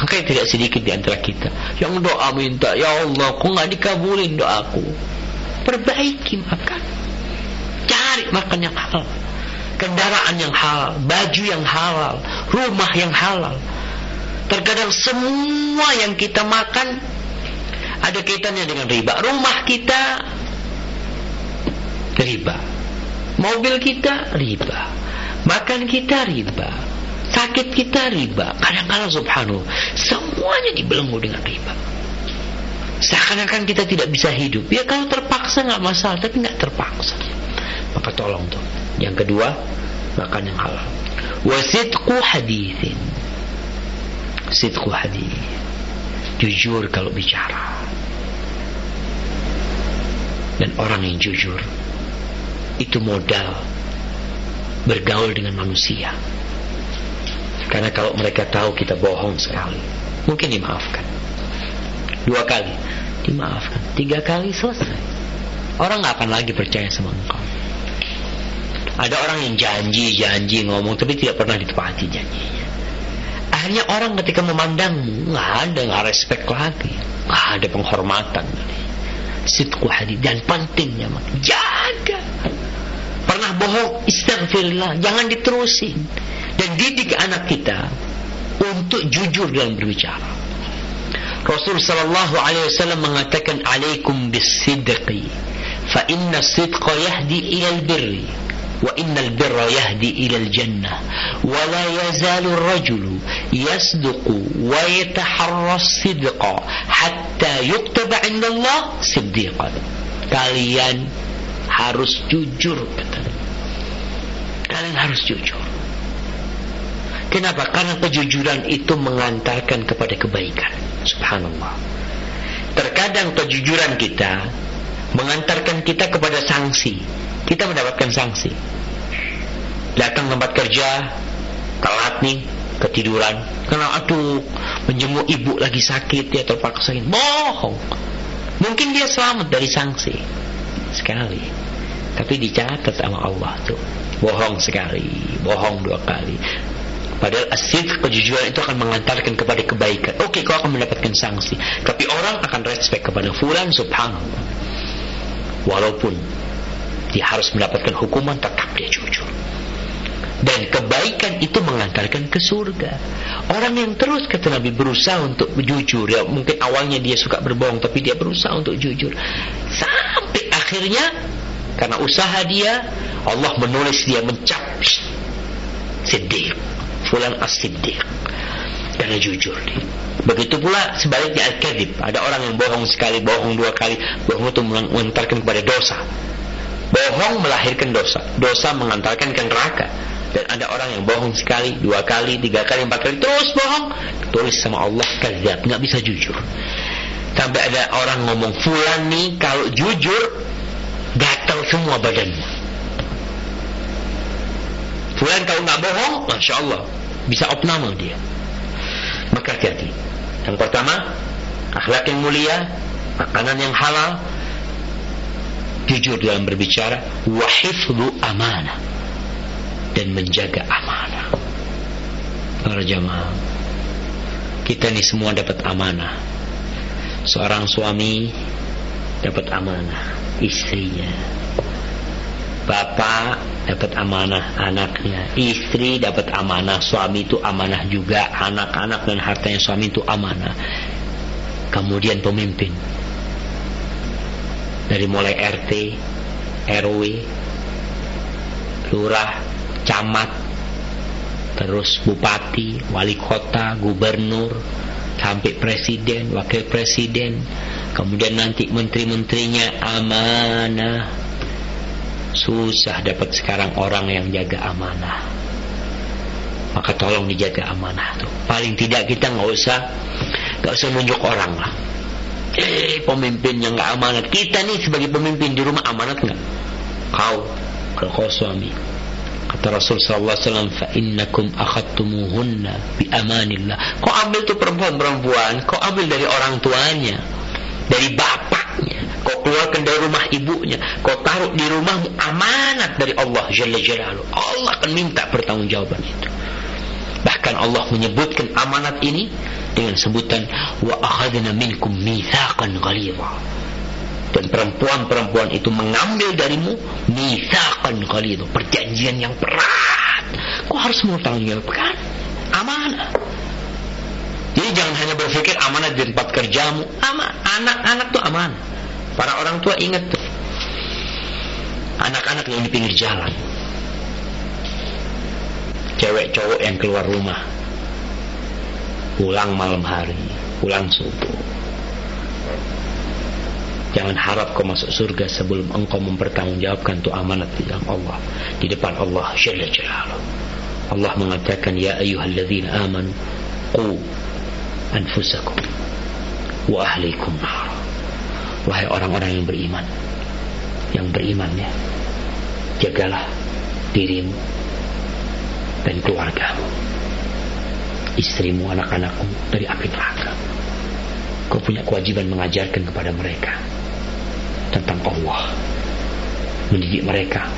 Makanya tidak sedikit di antara kita yang doa minta ya Allah kok nggak dikabulin doaku. Perbaiki makan. Cari makan yang halal. Kendaraan yang halal baju yang halal rumah yang halal. Terkadang semua yang kita makan ada kaitannya dengan riba. Rumah kita riba. Mobil kita riba makan kita riba. Sakit kita riba. Kadang-kadang subhanahu semuanya dibelenggu dengan riba. Seakan-akan kita tidak bisa hidup. Ya kalau terpaksa nggak masalah tapi nggak terpaksa. Maka tolong tuh yang kedua makan yang halal. Wasidku hadithin. Sidku hadith. Jujur kalau bicara. Dan orang yang jujur itu modal bergaul dengan manusia. Karena kalau mereka tahu kita bohong sekali mungkin dimaafkan. Dua kali dimaafkan. Tiga kali selesai. Orang nggak akan lagi percaya sama engkau. Ada orang yang janji-janji ngomong tapi tidak pernah ditepati janjinya. Akhirnya orang ketika memandangmu nggak ada nggak respect lagi. Nggak ada penghormatan. Sidku hadis dan pentingnya jaga bohong istighfirullah. Jangan diterusin. Dan didik anak kita untuk jujur dalam berbicara. Rasul sallallahu alaihi wasallam mengatakan alaikum bisidqi fa inna sidqa yahdi ila albirri wa innal birra yahdi ila aljannah wa la yazalu ar-rajulu yasduqu wa yataharra as-sidqa hatta yuktaba 'inda Allah siddiqan. Kalian harus jujur kata kalian harus jujur Kenapa? Karena kejujuran itu mengantarkan kepada kebaikan. Subhanallah. Terkadang kejujuran kita mengantarkan kita kepada sanksi. Kita mendapatkan sanksi. Datang tempat kerja, telat nih, ketiduran. Karena aduh, menjenguk ibu lagi sakit, dia terpaksa. Bohong. Mungkin dia selamat dari sanksi. Sekali. Tapi dicatat sama Allah tuh. Bohong sekali, bohong dua kali Padahal asid kejujuran itu akan mengantarkan kepada kebaikan. Oke, okay, kau akan mendapatkan sanksi. Tapi orang akan respect kepada fulan subhanallah. Walaupun dia harus mendapatkan hukuman, tetap dia jujur. Dan kebaikan itu mengantarkan ke surga. Orang yang terus kata Nabi berusaha untuk jujur, ya mungkin awalnya dia suka berbohong, tapi dia berusaha untuk jujur. Sampai akhirnya karena usaha dia, Allah menulis dia mencap sedih fulan as-siddiq. Karena jujur begitu pula sebaliknya al-kadhib. Ada orang yang bohong sekali bohong dua kali. Bohong itu mengantarkan kepada dosa. Bohong melahirkan dosa. Dosa mengantarkan ke neraka. Dan ada orang yang bohong sekali dua kali tiga kali empat kali. Terus bohong. Tulis sama Allah kadzab nggak bisa jujur. Sampai ada orang ngomong fulan nih kalau jujur gatal semua badannya. Fulan kalau nggak bohong masya Allah bisa opname dia. Maka hati-hati. Yang pertama akhlak yang mulia makanan yang halal jujur dalam berbicara wahifdu amanah dan menjaga amanah. Para jamaah kita ini semua dapat amanah. Seorang suami dapat amanah istrinya. Bapak dapat amanah anaknya. Istri dapat amanah. Suami itu amanah juga. Anak-anak dan hartanya suami itu amanah. Kemudian pemimpin. Dari mulai RT RW lurah camat terus bupati wali kota gubernur sampai presiden wakil presiden kemudian nanti menteri-menterinya amanah Susah dapat sekarang orang yang jaga amanah. Maka tolong dijaga amanah tuh. Paling tidak kita nggak usah nggak usah nunjuk orang lah. Eh pemimpin yang nggak amanat. Kita nih sebagai pemimpin di rumah amanat nggak? Kau kalau kau suami. Kata Rasul sallallahu alaihi wasallam, "Fa innakum akhadtumuhunna bi amanillah." Kau ambil tuh perempuan-perempuan, kau ambil dari orang tuanya, dari bapaknya, kau keluarkan dari rumah ibunya, kau taruh di rumahmu amanat dari Allah Jalla Jalaluh. Allah akan minta pertanggungjawaban itu. Bahkan Allah menyebutkan amanat ini dengan sebutan wa akhadna minkum mitsaqan ghalidha. Dan perempuan-perempuan itu mengambil darimu mitsaqan ghalidha, perjanjian yang berat. Kau harus bertanggungjawabkan amanah. Jadi jangan hanya berpikir amanah di tempat kerjamu, aman. Anak-anak tuh amanah. Para orang tua ingat tuh. Anak-anak yang di pinggir jalan. Cewek cowok yang keluar rumah. Pulang malam hari, pulang subuh. Jangan harap kau masuk surga sebelum engkau mempertanggungjawabkan tu amanat di dalam Allah di depan Allah Jalla Jalaluh. Allah mengatakan ya ayyuhalladzina amanu qu anfusakum wa ahlikum nar. Wahai orang-orang yang beriman, yang beriman ya, jagalah dirimu dan keluargamu, istrimu, anak-anakmu dari api neraka. Kau punya kewajiban mengajarkan kepada mereka tentang Allah mendidik mereka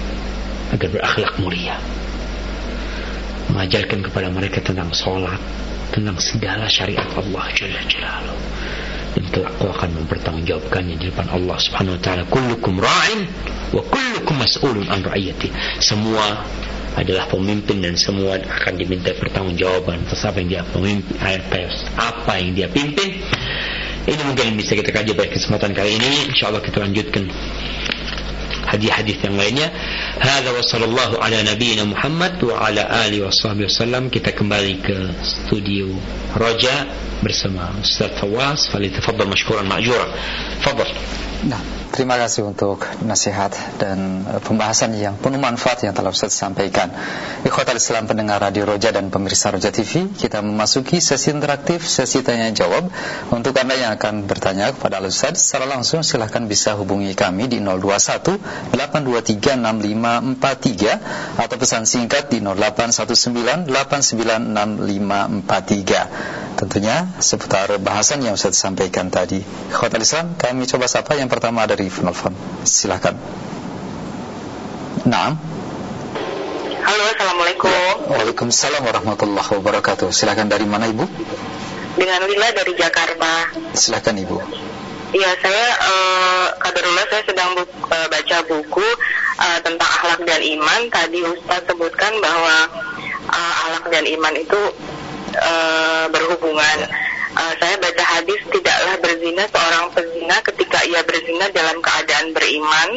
agar berakhlak mulia mengajarkan kepada mereka tentang sholat tentang segala syariat Allah Jalla Jalaluh dan kelak kau akan mempertanggungjawabkannya di depan Allah Subhanahu wa taala kullukum ra'in wa kullukum mas'ulun an ra'iyati semua adalah pemimpin dan semua akan diminta pertanggungjawaban atas apa yang dia pemimpin apa yang dia pimpin ini mungkin bisa kita kaji pada kesempatan kali ini. InsyaAllah kita lanjutkan hadis-hadis yang lainnya. هذا وصلى الله على نبينا محمد وعلى آله وصحبه وسلم. كتا كمبالي كستوديو رجاء برسم أستاذ فواز فليتفضل مشكورا معجورا فضل نعم. Terima kasih untuk nasihat dan eh, pembahasan yang penuh manfaat yang telah Ustaz sampaikan. Ikhwatal Islam pendengar Radio Roja dan pemirsa Roja TV, kita memasuki sesi interaktif, sesi tanya jawab. Untuk Anda yang akan bertanya kepada Ustaz secara langsung silahkan bisa hubungi kami di 021 823 6543 atau pesan singkat di 0819 896543. Tentunya seputar bahasan yang Ustaz sampaikan tadi. Ikhwatal Islam, kami coba sapa yang pertama dari dari penelpon. Silakan. Naam. Halo, assalamualaikum. Waalaikumsalam warahmatullahi wabarakatuh. Silakan dari mana ibu? Dengan Lila dari Jakarta. Silakan ibu. Iya, saya uh, kaderullah saya sedang bu uh, baca buku uh, tentang akhlak dan iman. Tadi Ustaz sebutkan bahwa uh, akhlak dan iman itu uh, berhubungan. Ya uh, saya baca hadis tidaklah berzina seorang pezina ketika ia berzina dalam keadaan beriman.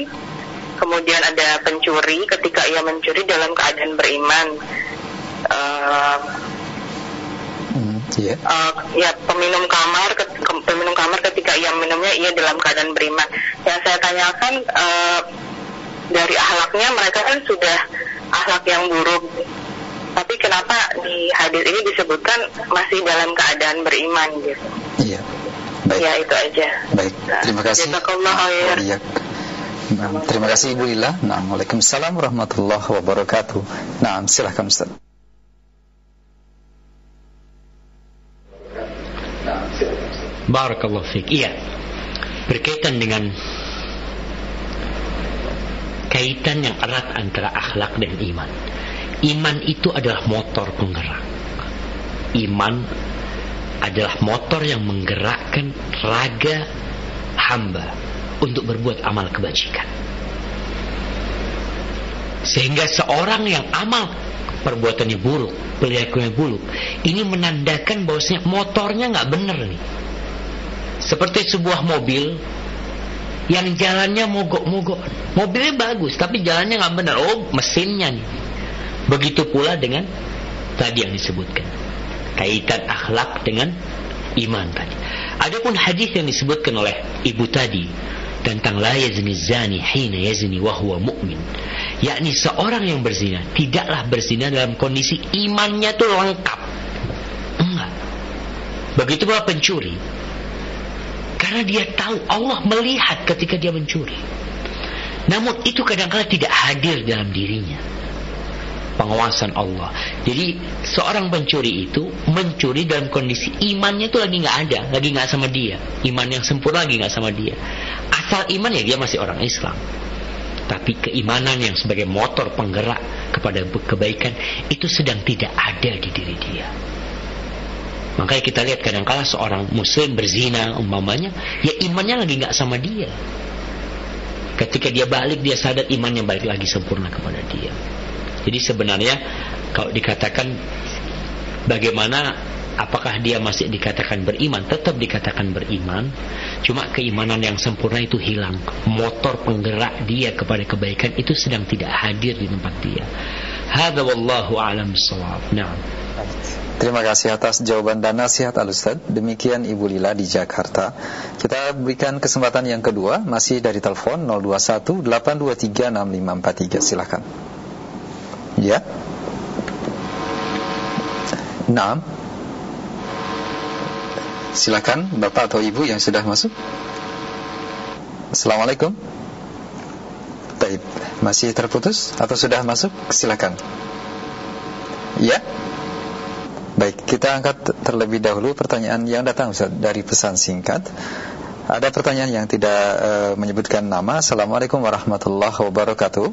Kemudian ada pencuri ketika ia mencuri dalam keadaan beriman. Uh, hmm, yeah. uh, ya peminum kamar ke, peminum kamar ketika ia minumnya ia dalam keadaan beriman. Yang saya tanyakan uh, dari ahlaknya mereka kan sudah ahlak yang buruk tapi kenapa di hadis ini disebutkan masih dalam keadaan beriman gitu iya baik ya itu aja baik terima kasih ya. Nah, terima kasih Ibu Lila. Nah, Waalaikumsalam warahmatullahi wabarakatuh. Nah, silahkan Ustaz. Barakallahu fiik. Iya. Berkaitan dengan kaitan yang erat antara akhlak dan iman. Iman itu adalah motor penggerak. Iman adalah motor yang menggerakkan raga hamba untuk berbuat amal kebajikan. Sehingga seorang yang amal perbuatannya buruk, perilakunya buruk, ini menandakan bahwasanya motornya nggak benar nih. Seperti sebuah mobil yang jalannya mogok-mogok. Mobilnya bagus, tapi jalannya nggak benar. Oh, mesinnya nih. Begitu pula dengan tadi yang disebutkan. Kaitan akhlak dengan iman tadi. Adapun hadis yang disebutkan oleh ibu tadi tentang la yazni zani hina yazni wa huwa mu'min. Yakni seorang yang berzina tidaklah berzina dalam kondisi imannya itu lengkap. Enggak. Begitu pula pencuri. Karena dia tahu Allah melihat ketika dia mencuri. Namun itu kadang-kadang tidak hadir dalam dirinya pengawasan Allah. Jadi seorang pencuri itu mencuri dalam kondisi imannya itu lagi nggak ada, lagi nggak sama dia. Iman yang sempurna lagi nggak sama dia. Asal iman ya dia masih orang Islam. Tapi keimanan yang sebagai motor penggerak kepada kebaikan itu sedang tidak ada di diri dia. Makanya kita lihat kadang-kala seorang muslim berzina umpamanya, ya imannya lagi nggak sama dia. Ketika dia balik dia sadar imannya balik lagi sempurna kepada dia. Jadi sebenarnya kalau dikatakan bagaimana apakah dia masih dikatakan beriman? Tetap dikatakan beriman, cuma keimanan yang sempurna itu hilang. Motor penggerak dia kepada kebaikan itu sedang tidak hadir di tempat dia. Hadza wallahu alam bisawab. Nah. Terima kasih atas jawaban dan nasihat al -Ustaz. Demikian Ibu Lila di Jakarta. Kita berikan kesempatan yang kedua masih dari telepon 021 823 6543. Silakan. Ya. Naam. Silakan Bapak atau Ibu yang sudah masuk. Assalamualaikum. Baik, masih terputus atau sudah masuk? Silakan. Ya. Baik, kita angkat terlebih dahulu pertanyaan yang datang Ustaz dari pesan singkat. Ada pertanyaan yang tidak e, menyebutkan nama. Assalamualaikum warahmatullahi wabarakatuh.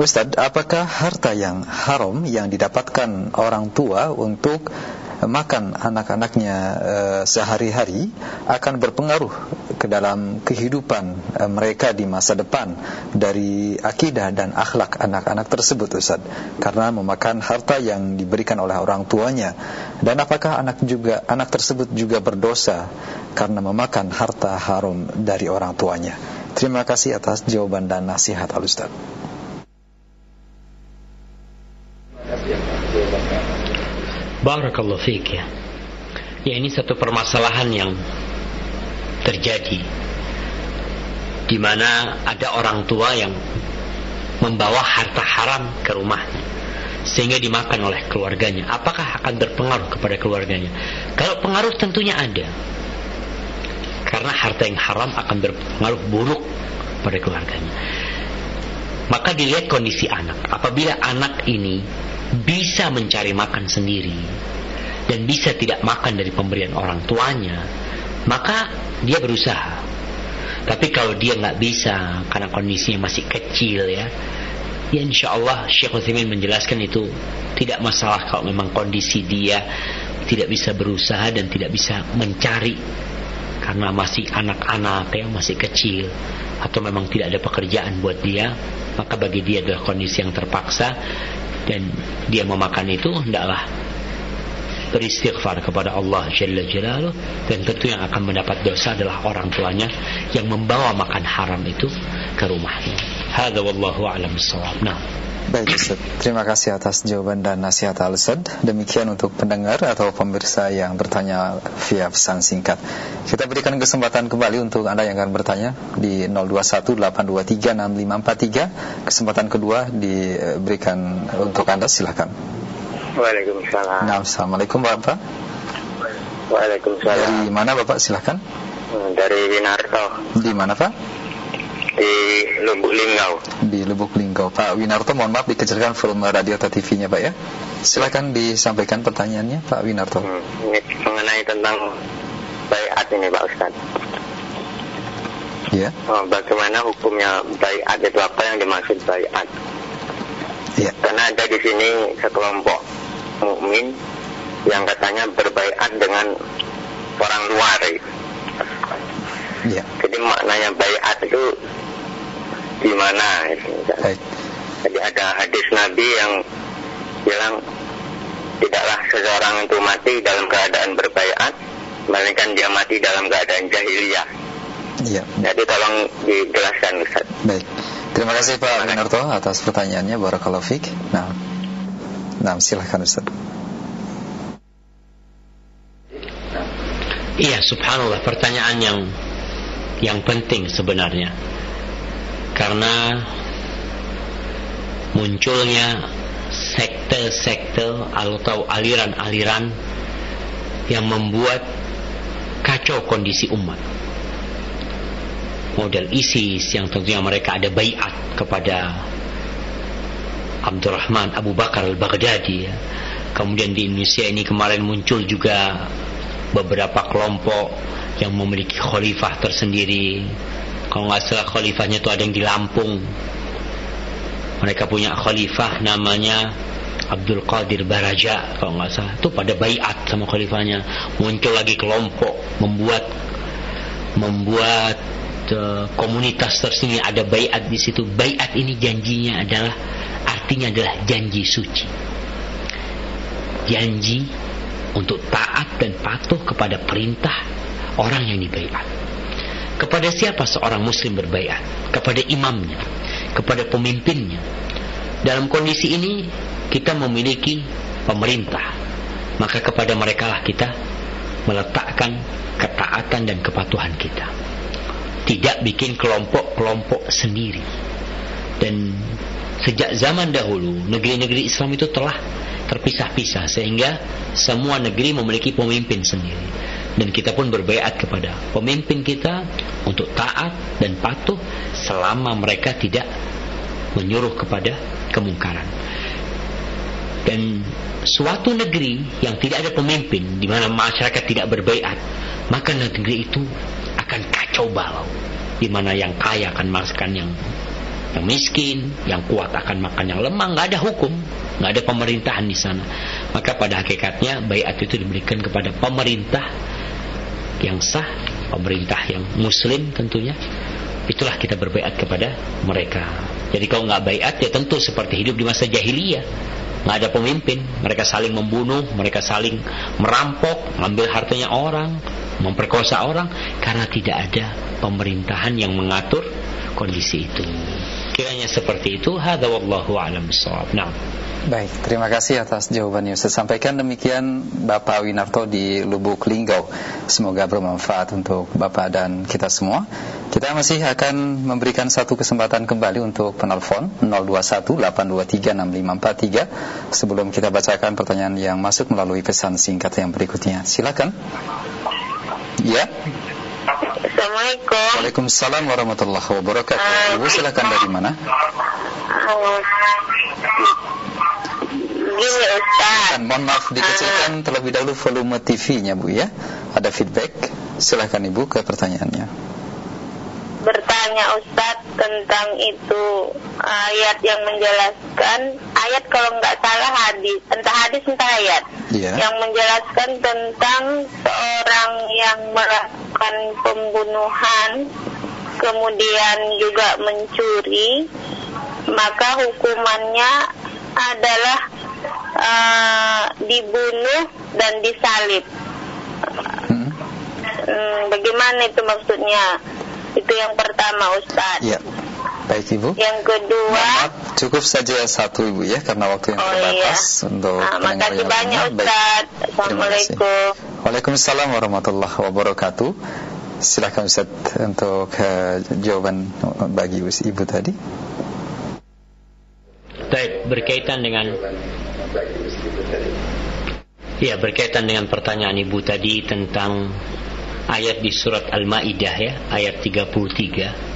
Ustadz, apakah harta yang haram yang didapatkan orang tua untuk makan anak-anaknya e, sehari-hari akan berpengaruh ke dalam kehidupan e, mereka di masa depan dari akidah dan akhlak anak-anak tersebut Ustaz. Karena memakan harta yang diberikan oleh orang tuanya. Dan apakah anak juga anak tersebut juga berdosa karena memakan harta haram dari orang tuanya? Terima kasih atas jawaban dan nasihat Al Ustaz Barakallahu fiik ya. Ya ini satu permasalahan yang terjadi di mana ada orang tua yang membawa harta haram ke rumahnya sehingga dimakan oleh keluarganya. Apakah akan berpengaruh kepada keluarganya? Kalau pengaruh tentunya ada. Karena harta yang haram akan berpengaruh buruk pada keluarganya. Maka dilihat kondisi anak. Apabila anak ini bisa mencari makan sendiri dan bisa tidak makan dari pemberian orang tuanya, maka dia berusaha. Tapi kalau dia nggak bisa karena kondisinya masih kecil ya, ya insya Allah Syekh Utsaimin menjelaskan itu tidak masalah kalau memang kondisi dia tidak bisa berusaha dan tidak bisa mencari karena masih anak-anak ya masih kecil atau memang tidak ada pekerjaan buat dia maka bagi dia adalah kondisi yang terpaksa dan dia memakan itu hendaklah beristighfar kepada Allah Jalla Jalaluh dan tentu yang akan mendapat dosa adalah orang tuanya yang membawa makan haram itu ke rumahnya. Hada wallahu a'lam bissawab. Nah. Baik Ustaz, terima kasih atas jawaban dan nasihat Al Ustaz Demikian untuk pendengar atau pemirsa yang bertanya via pesan singkat Kita berikan kesempatan kembali untuk Anda yang akan bertanya Di 0218236543 Kesempatan kedua diberikan untuk Anda, silahkan Waalaikumsalam nah, Assalamualaikum Bapak Waalaikumsalam Dari mana Bapak, silahkan Dari Winarto Di mana Pak? di Lubuk Linggau. Di Lubuk Linggau. Pak Winarto, mohon maaf dikecilkan volume radio atau TV-nya, Pak ya. Silakan disampaikan pertanyaannya, Pak Winarto. Hmm, ini mengenai tentang bayat ini, Pak Ustaz. Ya. Oh, bagaimana hukumnya bayat itu apa yang dimaksud bayat? Ya. Karena ada di sini sekelompok mukmin yang katanya berbaiat dengan orang luar. Ya. Jadi maknanya bayat itu di mana Baik. Jadi ada hadis Nabi yang bilang tidaklah seseorang itu mati dalam keadaan berbaiat, melainkan dia mati dalam keadaan jahiliyah. Iya. Jadi tolong dijelaskan Ustaz. Baik. Terima kasih Pak Winarto atas pertanyaannya Barakallahu. Nah. Nah, silahkan Ustaz. Iya, subhanallah pertanyaan yang yang penting sebenarnya karena munculnya sekte-sekte atau aliran-aliran yang membuat kacau kondisi umat model ISIS yang tentunya mereka ada bayat kepada Abdurrahman Abu Bakar al-Baghdadi ya. kemudian di Indonesia ini kemarin muncul juga beberapa kelompok yang memiliki khalifah tersendiri. Kalau nggak salah khalifahnya itu ada yang di Lampung. Mereka punya khalifah namanya Abdul Qadir Baraja kalau nggak salah. Itu pada bayat sama khalifahnya. Muncul lagi kelompok membuat membuat uh, komunitas tersendiri ada bayat di situ. Bayat ini janjinya adalah artinya adalah janji suci. Janji untuk taat dan patuh kepada perintah orang yang dibaiat. Kepada siapa seorang muslim berbaiat? Kepada imamnya, kepada pemimpinnya. Dalam kondisi ini kita memiliki pemerintah. Maka kepada mereka lah kita meletakkan ketaatan dan kepatuhan kita tidak bikin kelompok-kelompok sendiri. Dan sejak zaman dahulu negeri-negeri Islam itu telah terpisah-pisah sehingga semua negeri memiliki pemimpin sendiri. Dan kita pun berbaiat kepada pemimpin kita untuk taat dan patuh selama mereka tidak menyuruh kepada kemungkaran dan suatu negeri yang tidak ada pemimpin di mana masyarakat tidak berbaiat maka negeri itu akan kacau balau di mana yang kaya akan makan yang yang miskin, yang kuat akan makan yang lemah, nggak ada hukum nggak ada pemerintahan di sana. Maka pada hakikatnya bayat itu diberikan kepada pemerintah yang sah, pemerintah yang muslim tentunya. Itulah kita berbaiat kepada mereka. Jadi kalau nggak bayat ya tentu seperti hidup di masa jahiliyah. Nggak ada pemimpin, mereka saling membunuh, mereka saling merampok, mengambil hartanya orang, memperkosa orang karena tidak ada pemerintahan yang mengatur kondisi itu. Kiranya seperti itu, hadza wallahu a'lam bissawab. Nah. Baik, terima kasih atas jawaban yang saya sampaikan. Demikian Bapak Winarto di Lubuk Linggau. Semoga bermanfaat untuk Bapak dan kita semua. Kita masih akan memberikan satu kesempatan kembali untuk penelpon 0218236543 sebelum kita bacakan pertanyaan yang masuk melalui pesan singkat yang berikutnya. Silakan. Ya. Assalamualaikum. Waalaikumsalam warahmatullahi wabarakatuh. Ibu silakan dari mana? Uh, Gini Ustaz. Dan mohon maaf dikecilkan terlebih dahulu volume TV-nya Bu ya. Ada feedback. Silahkan Ibu ke pertanyaannya. Bertanya Ustaz tentang itu ayat yang menjelaskan ayat kalau nggak salah hadis entah hadis entah ayat Iya. yang menjelaskan tentang seorang yang melakukan pembunuhan kemudian juga mencuri maka hukumannya adalah uh, dibunuh dan disalib. Hmm. Hmm, bagaimana itu maksudnya? Itu yang pertama, Ustaz. Ya. Baik Ibu. Yang kedua, Maaf, cukup saja satu Ibu ya karena waktu yang Oh, terbatas untuk ah, pendengar makasih banyak, lainnya. Baik. Ustaz. Kasih. Assalamualaikum. Waalaikumsalam warahmatullahi wabarakatuh. Silakan Ustaz untuk uh, jawaban bagi Ibu tadi. Baik, berkaitan dengan Ya, berkaitan dengan pertanyaan Ibu tadi tentang ayat di surat Al-Maidah ya, ayat 33.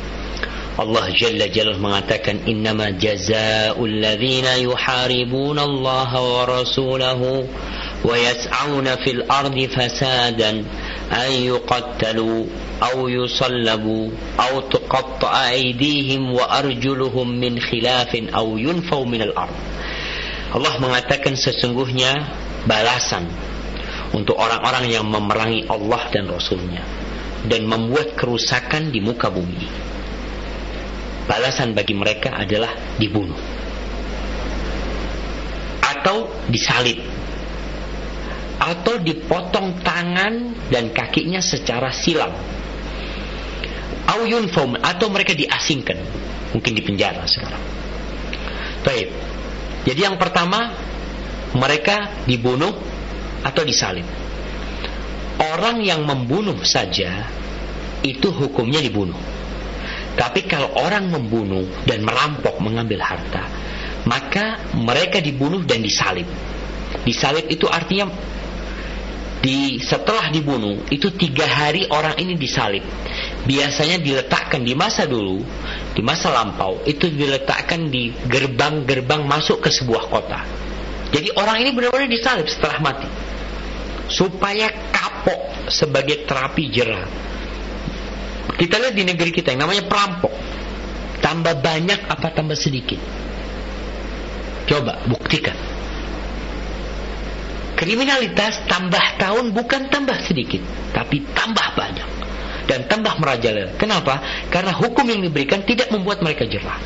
Allah Jalla Jalaluhu mengatakan innama jazaa'ul ladzina yuharibuna Allah wa rasulahu wa yas'auna fil ardi fasadan an yuqattalu aw yusallabu aw tuqatta'a aydihim wa arjuluhum min khilafin aw yunfaw min al-ard. Allah mengatakan sesungguhnya balasan untuk orang-orang yang memerangi Allah dan Rasulnya dan membuat kerusakan di muka bumi. Balasan bagi mereka adalah dibunuh atau disalib atau dipotong tangan dan kakinya secara silam. Atau mereka diasingkan mungkin di penjara sekarang. Baik. Jadi yang pertama mereka dibunuh atau disalib. Orang yang membunuh saja itu hukumnya dibunuh. Tapi kalau orang membunuh dan merampok mengambil harta maka mereka dibunuh dan disalib. Disalib itu artinya di setelah dibunuh itu tiga hari orang ini disalib. Biasanya diletakkan di masa dulu di masa lampau itu diletakkan di gerbang-gerbang masuk ke sebuah kota. Jadi orang ini benar-benar disalib setelah mati supaya kapok sebagai terapi jerah kita lihat di negeri kita yang namanya perampok. Tambah banyak apa tambah sedikit? Coba buktikan. Kriminalitas tambah tahun bukan tambah sedikit tapi tambah banyak. Dan tambah merajalela. Kenapa? karena hukum yang diberikan tidak membuat mereka jerah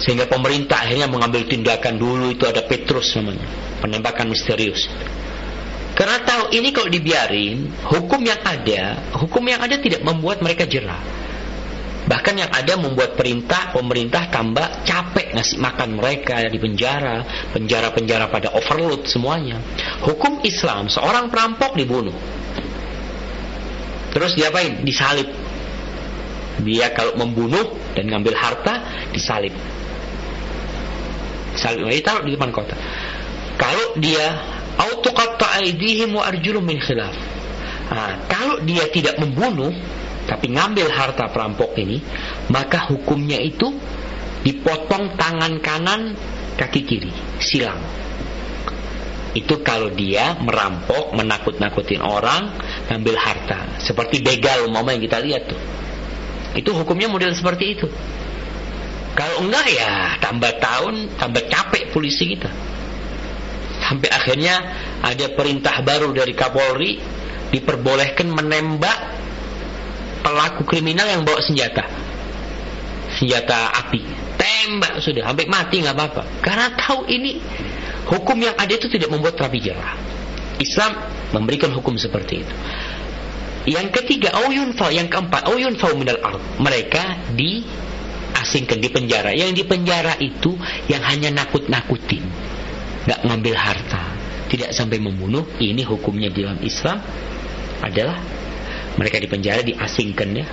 sehingga pemerintah akhirnya mengambil tindakan dulu itu ada Petrus namanya. Penembakan misterius karena tahu ini kalau dibiarin hukum yang ada hukum yang ada tidak membuat mereka jerah Bahkan yang ada membuat perintah pemerintah tambah capek ngasih makan mereka di penjara, penjara-penjara pada overload semuanya. Hukum Islam seorang perampok dibunuh. Terus diapain? Disalib. Dia kalau membunuh dan ngambil harta disalib. Salib ditaruh di depan kota. Kalau dia autoqatta aidihim wa arjulum min khilaf. Nah, kalau dia tidak membunuh, tapi ngambil harta perampok ini, maka hukumnya itu dipotong tangan kanan, kaki kiri, silang. Itu kalau dia merampok, menakut-nakutin orang, ngambil harta. Seperti begal mama yang kita lihat tuh. Itu hukumnya model seperti itu. Kalau enggak ya tambah tahun, tambah capek polisi kita. Sampai akhirnya ada perintah baru dari Kapolri diperbolehkan menembak pelaku kriminal yang bawa senjata. Senjata api. Tembak sudah sampai mati nggak apa-apa. Karena tahu ini hukum yang ada itu tidak membuat rapi jerah. Islam memberikan hukum seperti itu. Yang ketiga fa yang keempat fa minal ard. Mereka di asingkan di penjara. Yang di penjara itu yang hanya nakut-nakutin nggak ngambil harta tidak sampai membunuh ini hukumnya di dalam Islam adalah mereka di penjara diasingkan ya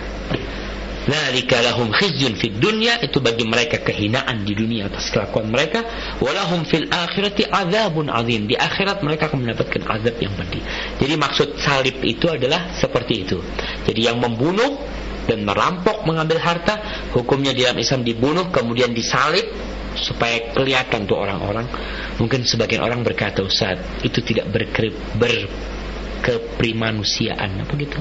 Dzalika lahum khizyun fid dunya itu bagi mereka kehinaan di dunia atas kelakuan mereka walahum fil akhirati adzabun azim di akhirat mereka akan mendapatkan azab yang pedih. Jadi maksud salib itu adalah seperti itu. Jadi yang membunuh dan merampok mengambil harta hukumnya di dalam Islam dibunuh kemudian disalib supaya kelihatan tuh orang-orang mungkin sebagian orang berkata Ustaz itu tidak berkeprimanusiaan apa gitu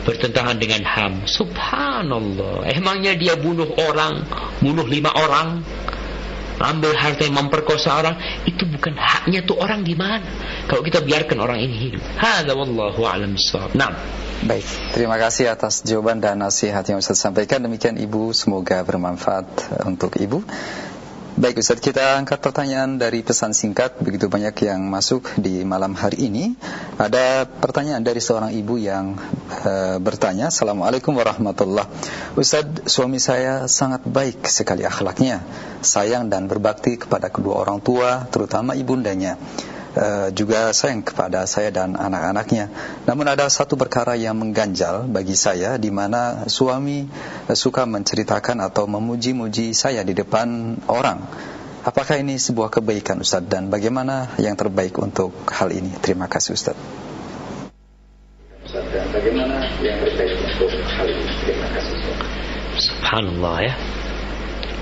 bertentangan dengan HAM. Subhanallah. Emangnya dia bunuh orang, bunuh lima orang, ambil harta yang memperkosa orang, itu bukan haknya tuh orang gimana? Kalau kita biarkan orang ini hidup. Hada wallahu a'lam. Nah. Baik, terima kasih atas jawaban dan nasihat yang Ustaz sampaikan. Demikian Ibu, semoga bermanfaat untuk Ibu. Baik Ustaz, kita angkat pertanyaan dari pesan singkat Begitu banyak yang masuk di malam hari ini. Ada pertanyaan dari seorang ibu yang e, bertanya Assalamualaikum warahmatullah. Ustaz, suami saya sangat baik sekali akhlaknya Sayang dan berbakti kepada kedua orang tua Terutama ibundanya uh, juga sayang kepada saya dan anak-anaknya. Namun ada satu perkara yang mengganjal bagi saya di mana suami uh, suka menceritakan atau memuji-muji saya di depan orang. Apakah ini sebuah kebaikan Ustaz dan bagaimana yang terbaik untuk hal ini? Terima kasih Ustaz. Ustaz dan bagaimana yang terbaik untuk hal ini? Terima kasih Ustaz. Subhanallah ya.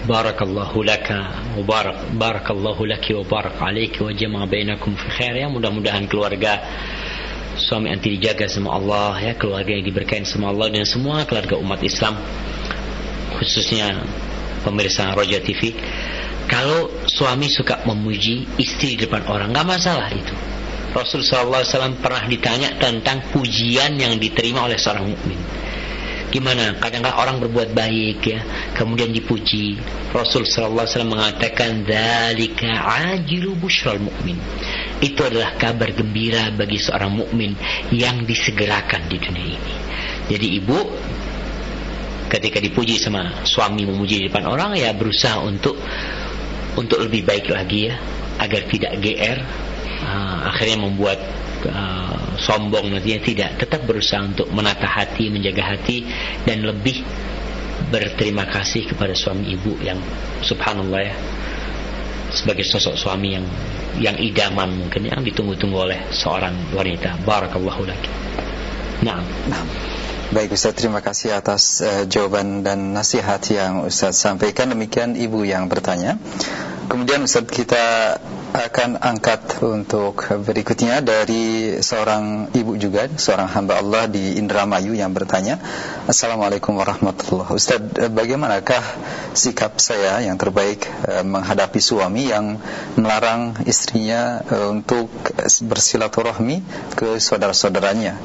Barakallahu laka Mubarak Barakallahu laki wa barak alaiki wa jama'a bainakum fi khair ya. Mudah-mudahan keluarga suami anti dijaga sama Allah ya. Keluarga yang diberkahi sama Allah dan semua keluarga umat Islam khususnya pemirsa Roja TV kalau suami suka memuji istri di depan orang nggak masalah itu. Rasul SAW pernah ditanya tentang pujian yang diterima oleh seorang mukmin Gimana? Kadang-kadang orang berbuat baik ya, kemudian dipuji. Rasul sallallahu alaihi wasallam mengatakan dzalika ajilu busyral mukmin. Itu adalah kabar gembira bagi seorang mukmin yang disegerakan di dunia ini. Jadi ibu ketika dipuji sama suami memuji di depan orang ya berusaha untuk untuk lebih baik lagi ya agar tidak GR uh, akhirnya membuat uh, sombong nantinya tidak tetap berusaha untuk menata hati menjaga hati dan lebih berterima kasih kepada suami ibu yang subhanallah ya sebagai sosok suami yang yang idaman mungkin yang ditunggu-tunggu oleh seorang wanita. Barakallahu laki nah, nah. Baik Ustaz, terima kasih atas uh, jawaban dan nasihat yang Ustaz sampaikan. Demikian ibu yang bertanya. Kemudian Ustaz kita akan angkat untuk berikutnya dari seorang ibu juga, seorang hamba Allah di Indramayu yang bertanya Assalamualaikum warahmatullahi Ustaz, bagaimanakah sikap saya yang terbaik eh, menghadapi suami yang melarang istrinya eh, untuk bersilaturahmi ke saudara-saudaranya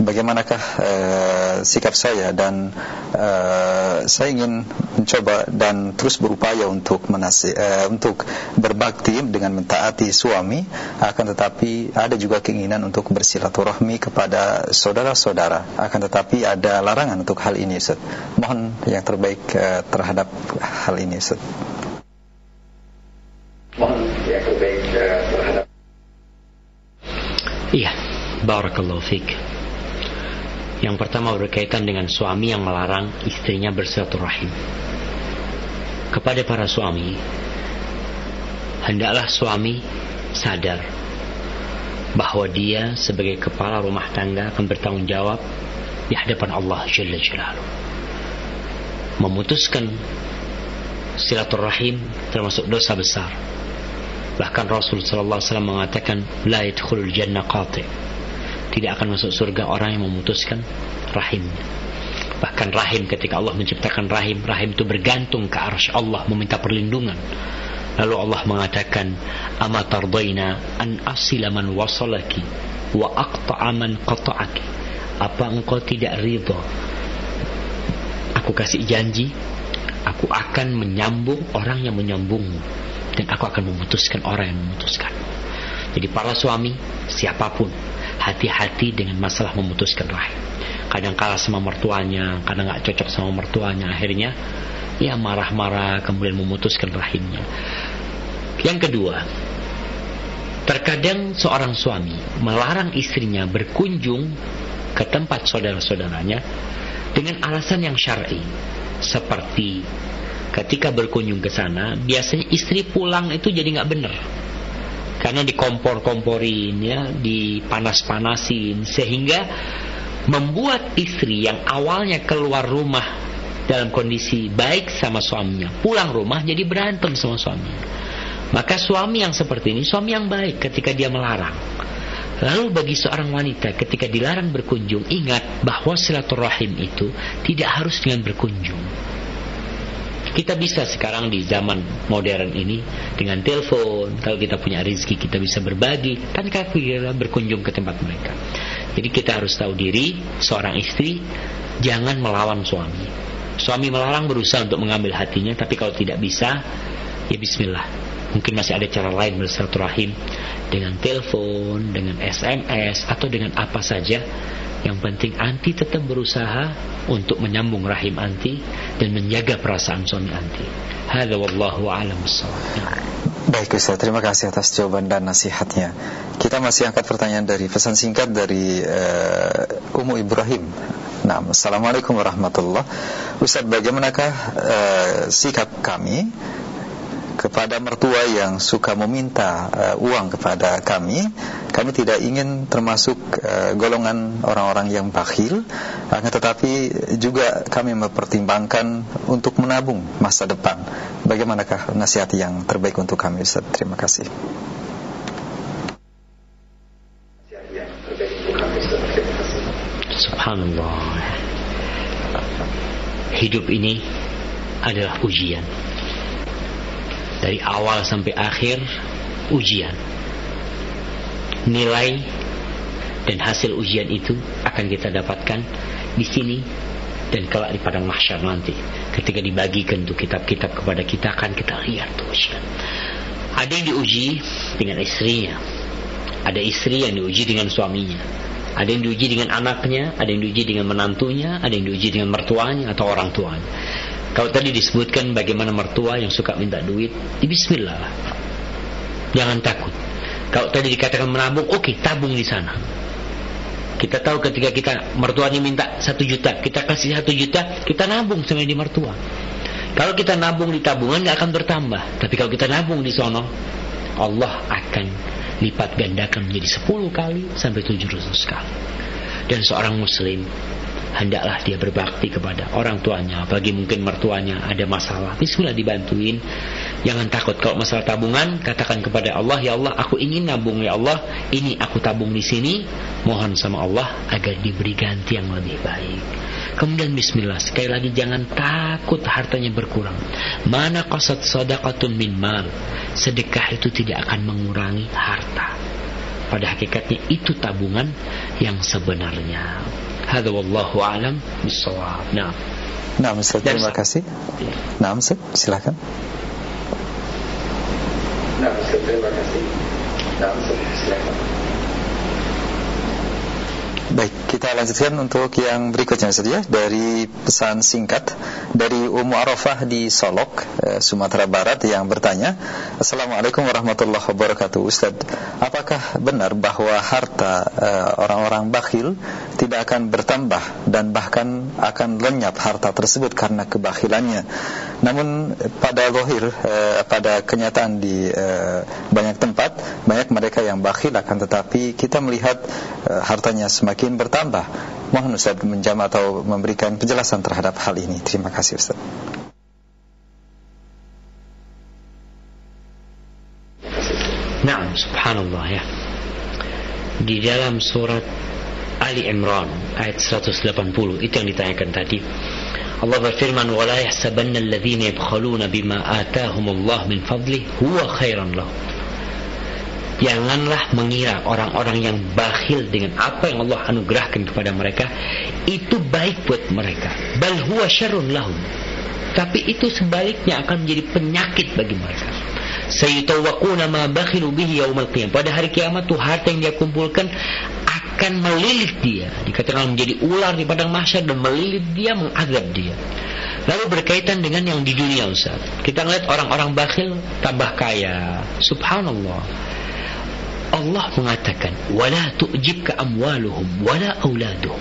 bagaimanakah uh, sikap saya dan uh, saya ingin mencoba dan terus berupaya untuk menasi, uh, untuk berbakti dengan mentaati suami akan tetapi ada juga keinginan untuk bersilaturahmi kepada saudara-saudara akan tetapi ada larangan untuk hal ini Ustaz. Mohon yang terbaik uh, terhadap hal ini Ustaz. Mohon yang terbaik uh, terhadap Iya, barakallahu fiik. Yang pertama berkaitan dengan suami yang melarang istrinya bersilaturahim. Kepada para suami, hendaklah suami sadar bahwa dia sebagai kepala rumah tangga akan bertanggung jawab di hadapan Allah Jalla Jalaluh. Memutuskan silaturahim termasuk dosa besar Bahkan Rasul wasallam mengatakan la yadkhulul jannah qati. Tidak akan masuk surga orang yang memutuskan rahimnya. Bahkan rahim ketika Allah menciptakan rahim, rahim itu bergantung ke arsy Allah meminta perlindungan. Lalu Allah mengatakan, "Ama tardaina an asila man wasalaki wa aqta'a man qata'aki?" Apa engkau tidak ridha? Aku kasih janji, aku akan menyambung orang yang menyambungmu dan aku akan memutuskan orang yang memutuskan. Jadi para suami, siapa pun, hati-hati dengan masalah memutuskan rahim. Kadang kalah sama mertuanya, kadang nggak cocok sama mertuanya, akhirnya ya marah-marah kemudian memutuskan rahimnya. Yang kedua, terkadang seorang suami melarang istrinya berkunjung ke tempat saudara-saudaranya dengan alasan yang syar'i seperti ketika berkunjung ke sana biasanya istri pulang itu jadi nggak bener karena dikompor-komporin ya dipanas-panasin. Sehingga membuat istri yang awalnya keluar rumah dalam kondisi baik sama suaminya pulang rumah jadi berantem sama suaminya maka suami yang seperti ini suami yang baik ketika dia melarang. Lalu bagi seorang wanita ketika dilarang berkunjung Ingat bahwa silaturahim itu Tidak harus dengan berkunjung kita bisa sekarang di zaman modern ini dengan telepon, kalau kita punya rezeki kita bisa berbagi, tanpa kita berkunjung ke tempat mereka. Jadi kita harus tahu diri, seorang istri jangan melawan suami. Suami melarang berusaha untuk mengambil hatinya, tapi kalau tidak bisa, ya bismillah. Mungkin masih ada cara lain bersilaturahim dengan telepon, dengan SMS, atau dengan apa saja yang penting anti tetap berusaha untuk menyambung rahim anti dan menjaga perasaan suami anti. Hada wallahu a'lam Baik Ustaz, terima kasih atas jawaban dan nasihatnya. Kita masih angkat pertanyaan dari pesan singkat dari uh, Umu Ibrahim. Nah, Assalamualaikum warahmatullahi Ustaz, bagaimanakah uh, sikap kami kepada mertua yang suka meminta uh, uang kepada kami, kami tidak ingin termasuk uh, golongan orang-orang yang bakhil, akan tetapi juga kami mempertimbangkan untuk menabung masa depan. Bagaimanakah nasihat yang terbaik untuk kami Ustaz? Terima kasih. Subhanallah. Hidup ini adalah ujian dari awal sampai akhir ujian. Nilai dan hasil ujian itu akan kita dapatkan di sini dan kelak di padang mahsyar nanti. Ketika dibagikan tuh kitab-kitab kepada kita akan kita lihat tuh ujian ada yang diuji dengan istrinya. Ada istri yang diuji dengan suaminya. Ada yang diuji dengan anaknya ada yang diuji dengan menantunya ada yang diuji dengan mertuanya atau orang tuanya kalau tadi disebutkan bagaimana mertua yang suka minta duit, di bismillah lah. Jangan takut. Kalau tadi dikatakan menabung, oke okay, tabung di sana. Kita tahu ketika kita mertuanya minta satu juta, kita kasih satu juta, kita nabung sama di mertua. Kalau kita nabung di tabungan nggak akan bertambah, tapi kalau kita nabung di sono, Allah akan lipat gandakan menjadi 10 kali sampai 700 kali. Dan seorang muslim hendaklah dia berbakti kepada orang tuanya. Apalagi mungkin mertuanya ada masalah. Bismillah dibantuin. Jangan takut kalau masalah tabungan katakan kepada Allah ya Allah aku ingin nabung ya Allah. Ini aku tabung di sini. Mohon sama Allah agar diberi ganti yang lebih baik. Kemudian bismillah sekali lagi jangan takut hartanya berkurang. Mana qasad sadaqatun min mal? Sedekah itu tidak akan mengurangi harta. Pada hakikatnya itu tabungan yang sebenarnya هذا والله أعلم بالصواب. نعم. نعم أستاذ نعم أستاذ. نعم أستاذ سلاكا نعم Baik, kita lanjutkan untuk yang berikutnya saja dari pesan singkat dari Ummu Arafah di Solok, eh, Sumatera Barat yang bertanya, Assalamualaikum warahmatullahi wabarakatuh. Ustaz, apakah benar bahwa harta eh, orang-orang bakhil tidak akan bertambah dan bahkan akan lenyap harta tersebut karena kebakhilannya? Namun pada lohir, eh, pada kenyataan di banyak tempat, banyak mereka yang bakhil akan tetapi kita melihat hartanya semakin bertambah. Mohon Ustaz menjam atau memberikan penjelasan terhadap hal ini. Terima kasih Ustaz. Nah, subhanallah ya. Di dalam surat Ali Imran ayat 180 itu yang ditanyakan tadi. Allah berfirman, "Wala yahsabanna alladhina yabkhaluna bima atahumullah min fadli huwa khairan lahum." Janganlah mengira orang-orang yang bakhil dengan apa yang Allah anugerahkan kepada mereka itu baik buat mereka. Bal huwa syarrun lahum. Tapi itu sebaliknya akan menjadi penyakit bagi mereka. Sayutawaquna ma bakhilu bihi yaumal qiyam. Pada hari kiamat tuh harta yang dia kumpulkan akan melilit dia. Dikatakan menjadi ular di padang mahsyar dan melilit dia, mengazab dia. Lalu berkaitan dengan yang di dunia Ustaz. Kita ngeliat orang-orang bakhil tambah kaya. Subhanallah. Allah mengatakan wala tu'jibka amwaluhum wala auladuhum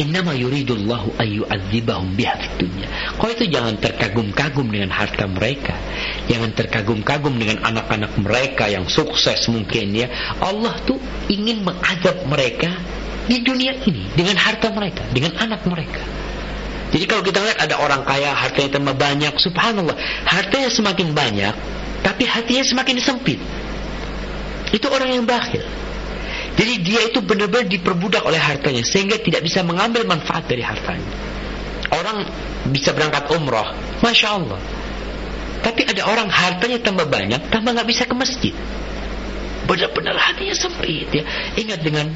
innama yuridullahu an yu'adzibahum biha fid dunya kau itu jangan terkagum-kagum dengan harta mereka jangan terkagum-kagum dengan anak-anak mereka yang sukses mungkin ya Allah tuh ingin mengazab mereka di dunia ini dengan harta mereka dengan anak mereka jadi kalau kita lihat ada orang kaya hartanya tambah banyak subhanallah hartanya semakin banyak tapi hatinya semakin sempit itu orang yang bakhil. Jadi dia itu benar-benar diperbudak oleh hartanya sehingga tidak bisa mengambil manfaat dari hartanya. Orang bisa berangkat umroh, masya Allah. Tapi ada orang hartanya tambah banyak, tambah nggak bisa ke masjid. Benar-benar hatinya sempit ya. Ingat dengan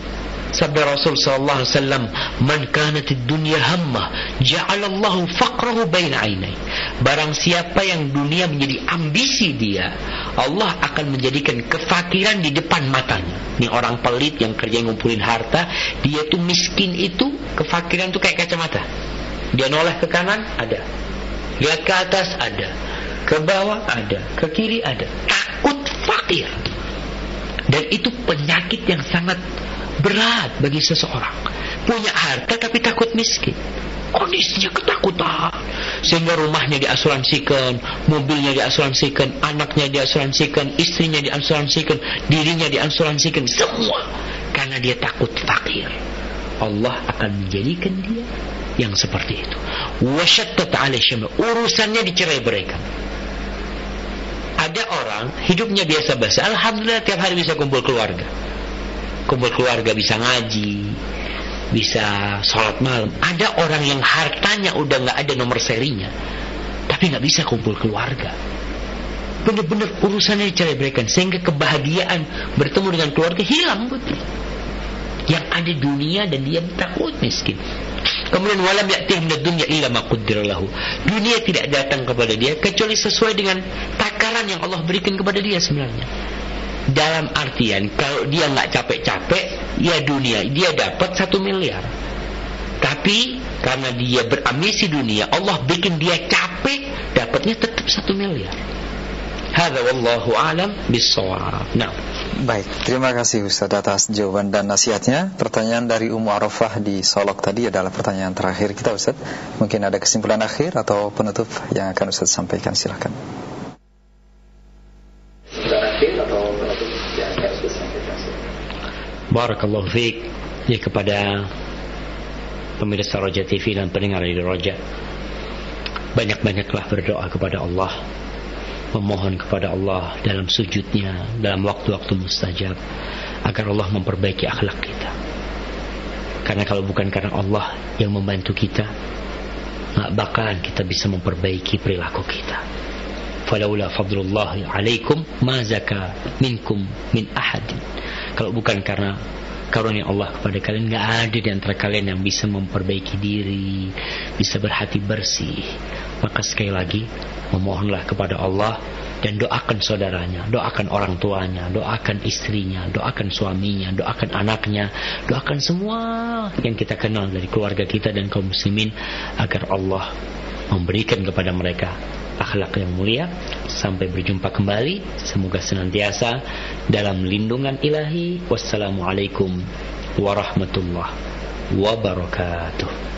sabda Rasul sallallahu alaihi wasallam, "Man kanat dunya hammah, ja'alallahu faqrahu baina ainai." Barang siapa yang dunia menjadi ambisi dia, Allah akan menjadikan kefakiran di depan matanya. Ini orang pelit yang kerja ngumpulin harta, dia tuh miskin itu, kefakiran tuh kayak kacamata. Dia noleh ke kanan, ada. Lihat ke atas, ada. Ke bawah, ada. Ke kiri, ada. Takut fakir. Dan itu penyakit yang sangat berat bagi seseorang. Punya harta tapi takut miskin. Kondisinya ketakutan. Sehingga rumahnya diasuransikan, mobilnya diasuransikan, anaknya diasuransikan, istrinya diasuransikan, dirinya diasuransikan, semua. Karena dia takut fakir. Allah akan menjadikan dia yang seperti itu. Wasyattat Urusannya dicerai berikan. Ada orang hidupnya biasa-biasa. Alhamdulillah tiap hari bisa kumpul keluarga. Kumpul keluarga bisa ngaji bisa sholat malam. Ada orang yang hartanya udah nggak ada nomor serinya tapi nggak bisa kumpul keluarga. Benar-benar urusannya dicerai berikan sehingga kebahagiaan bertemu dengan keluarga hilang betul. Yang ada dunia dan dia takut miskin kemudian walam ya'tihim dunya illa ma lahu dunia tidak datang kepada dia kecuali sesuai dengan takaran yang Allah berikan kepada dia sebenarnya dalam artian kalau dia nggak capek-capek ya dunia dia dapat satu miliar tapi karena dia berambisi dunia Allah bikin dia capek dapatnya tetap satu miliar Hada wallahu alam bisawab. Nah. Baik, terima kasih Ustaz atas jawaban dan nasihatnya. Pertanyaan dari Ummu Arafah di Solok tadi adalah pertanyaan terakhir kita Ustaz. Mungkin ada kesimpulan akhir atau penutup yang akan Ustaz sampaikan silakan. Barakallahu fiik ya kepada pemirsa Roja TV dan pendengar di Roja. Banyak-banyaklah berdoa kepada Allah, memohon kepada Allah dalam sujudnya, dalam waktu-waktu mustajab agar Allah memperbaiki akhlak kita. Karena kalau bukan karena Allah yang membantu kita, nggak bakalan kita bisa memperbaiki perilaku kita. Falaula fadlullah alaikum ma zaka minkum min ahadin Kalau bukan karena karunia Allah kepada kalian nggak ada di antara kalian yang bisa memperbaiki diri, bisa berhati bersih. Maka sekali lagi memohonlah kepada Allah dan doakan saudaranya, doakan orang tuanya, doakan istrinya, doakan suaminya, doakan anaknya, doakan semua yang kita kenal dari keluarga kita dan kaum muslimin agar Allah memberikan kepada mereka akhlak yang mulia sampai berjumpa kembali. Semoga senantiasa dalam lindungan ilahi. Wassalamualaikum warahmatullahi wabarakatuh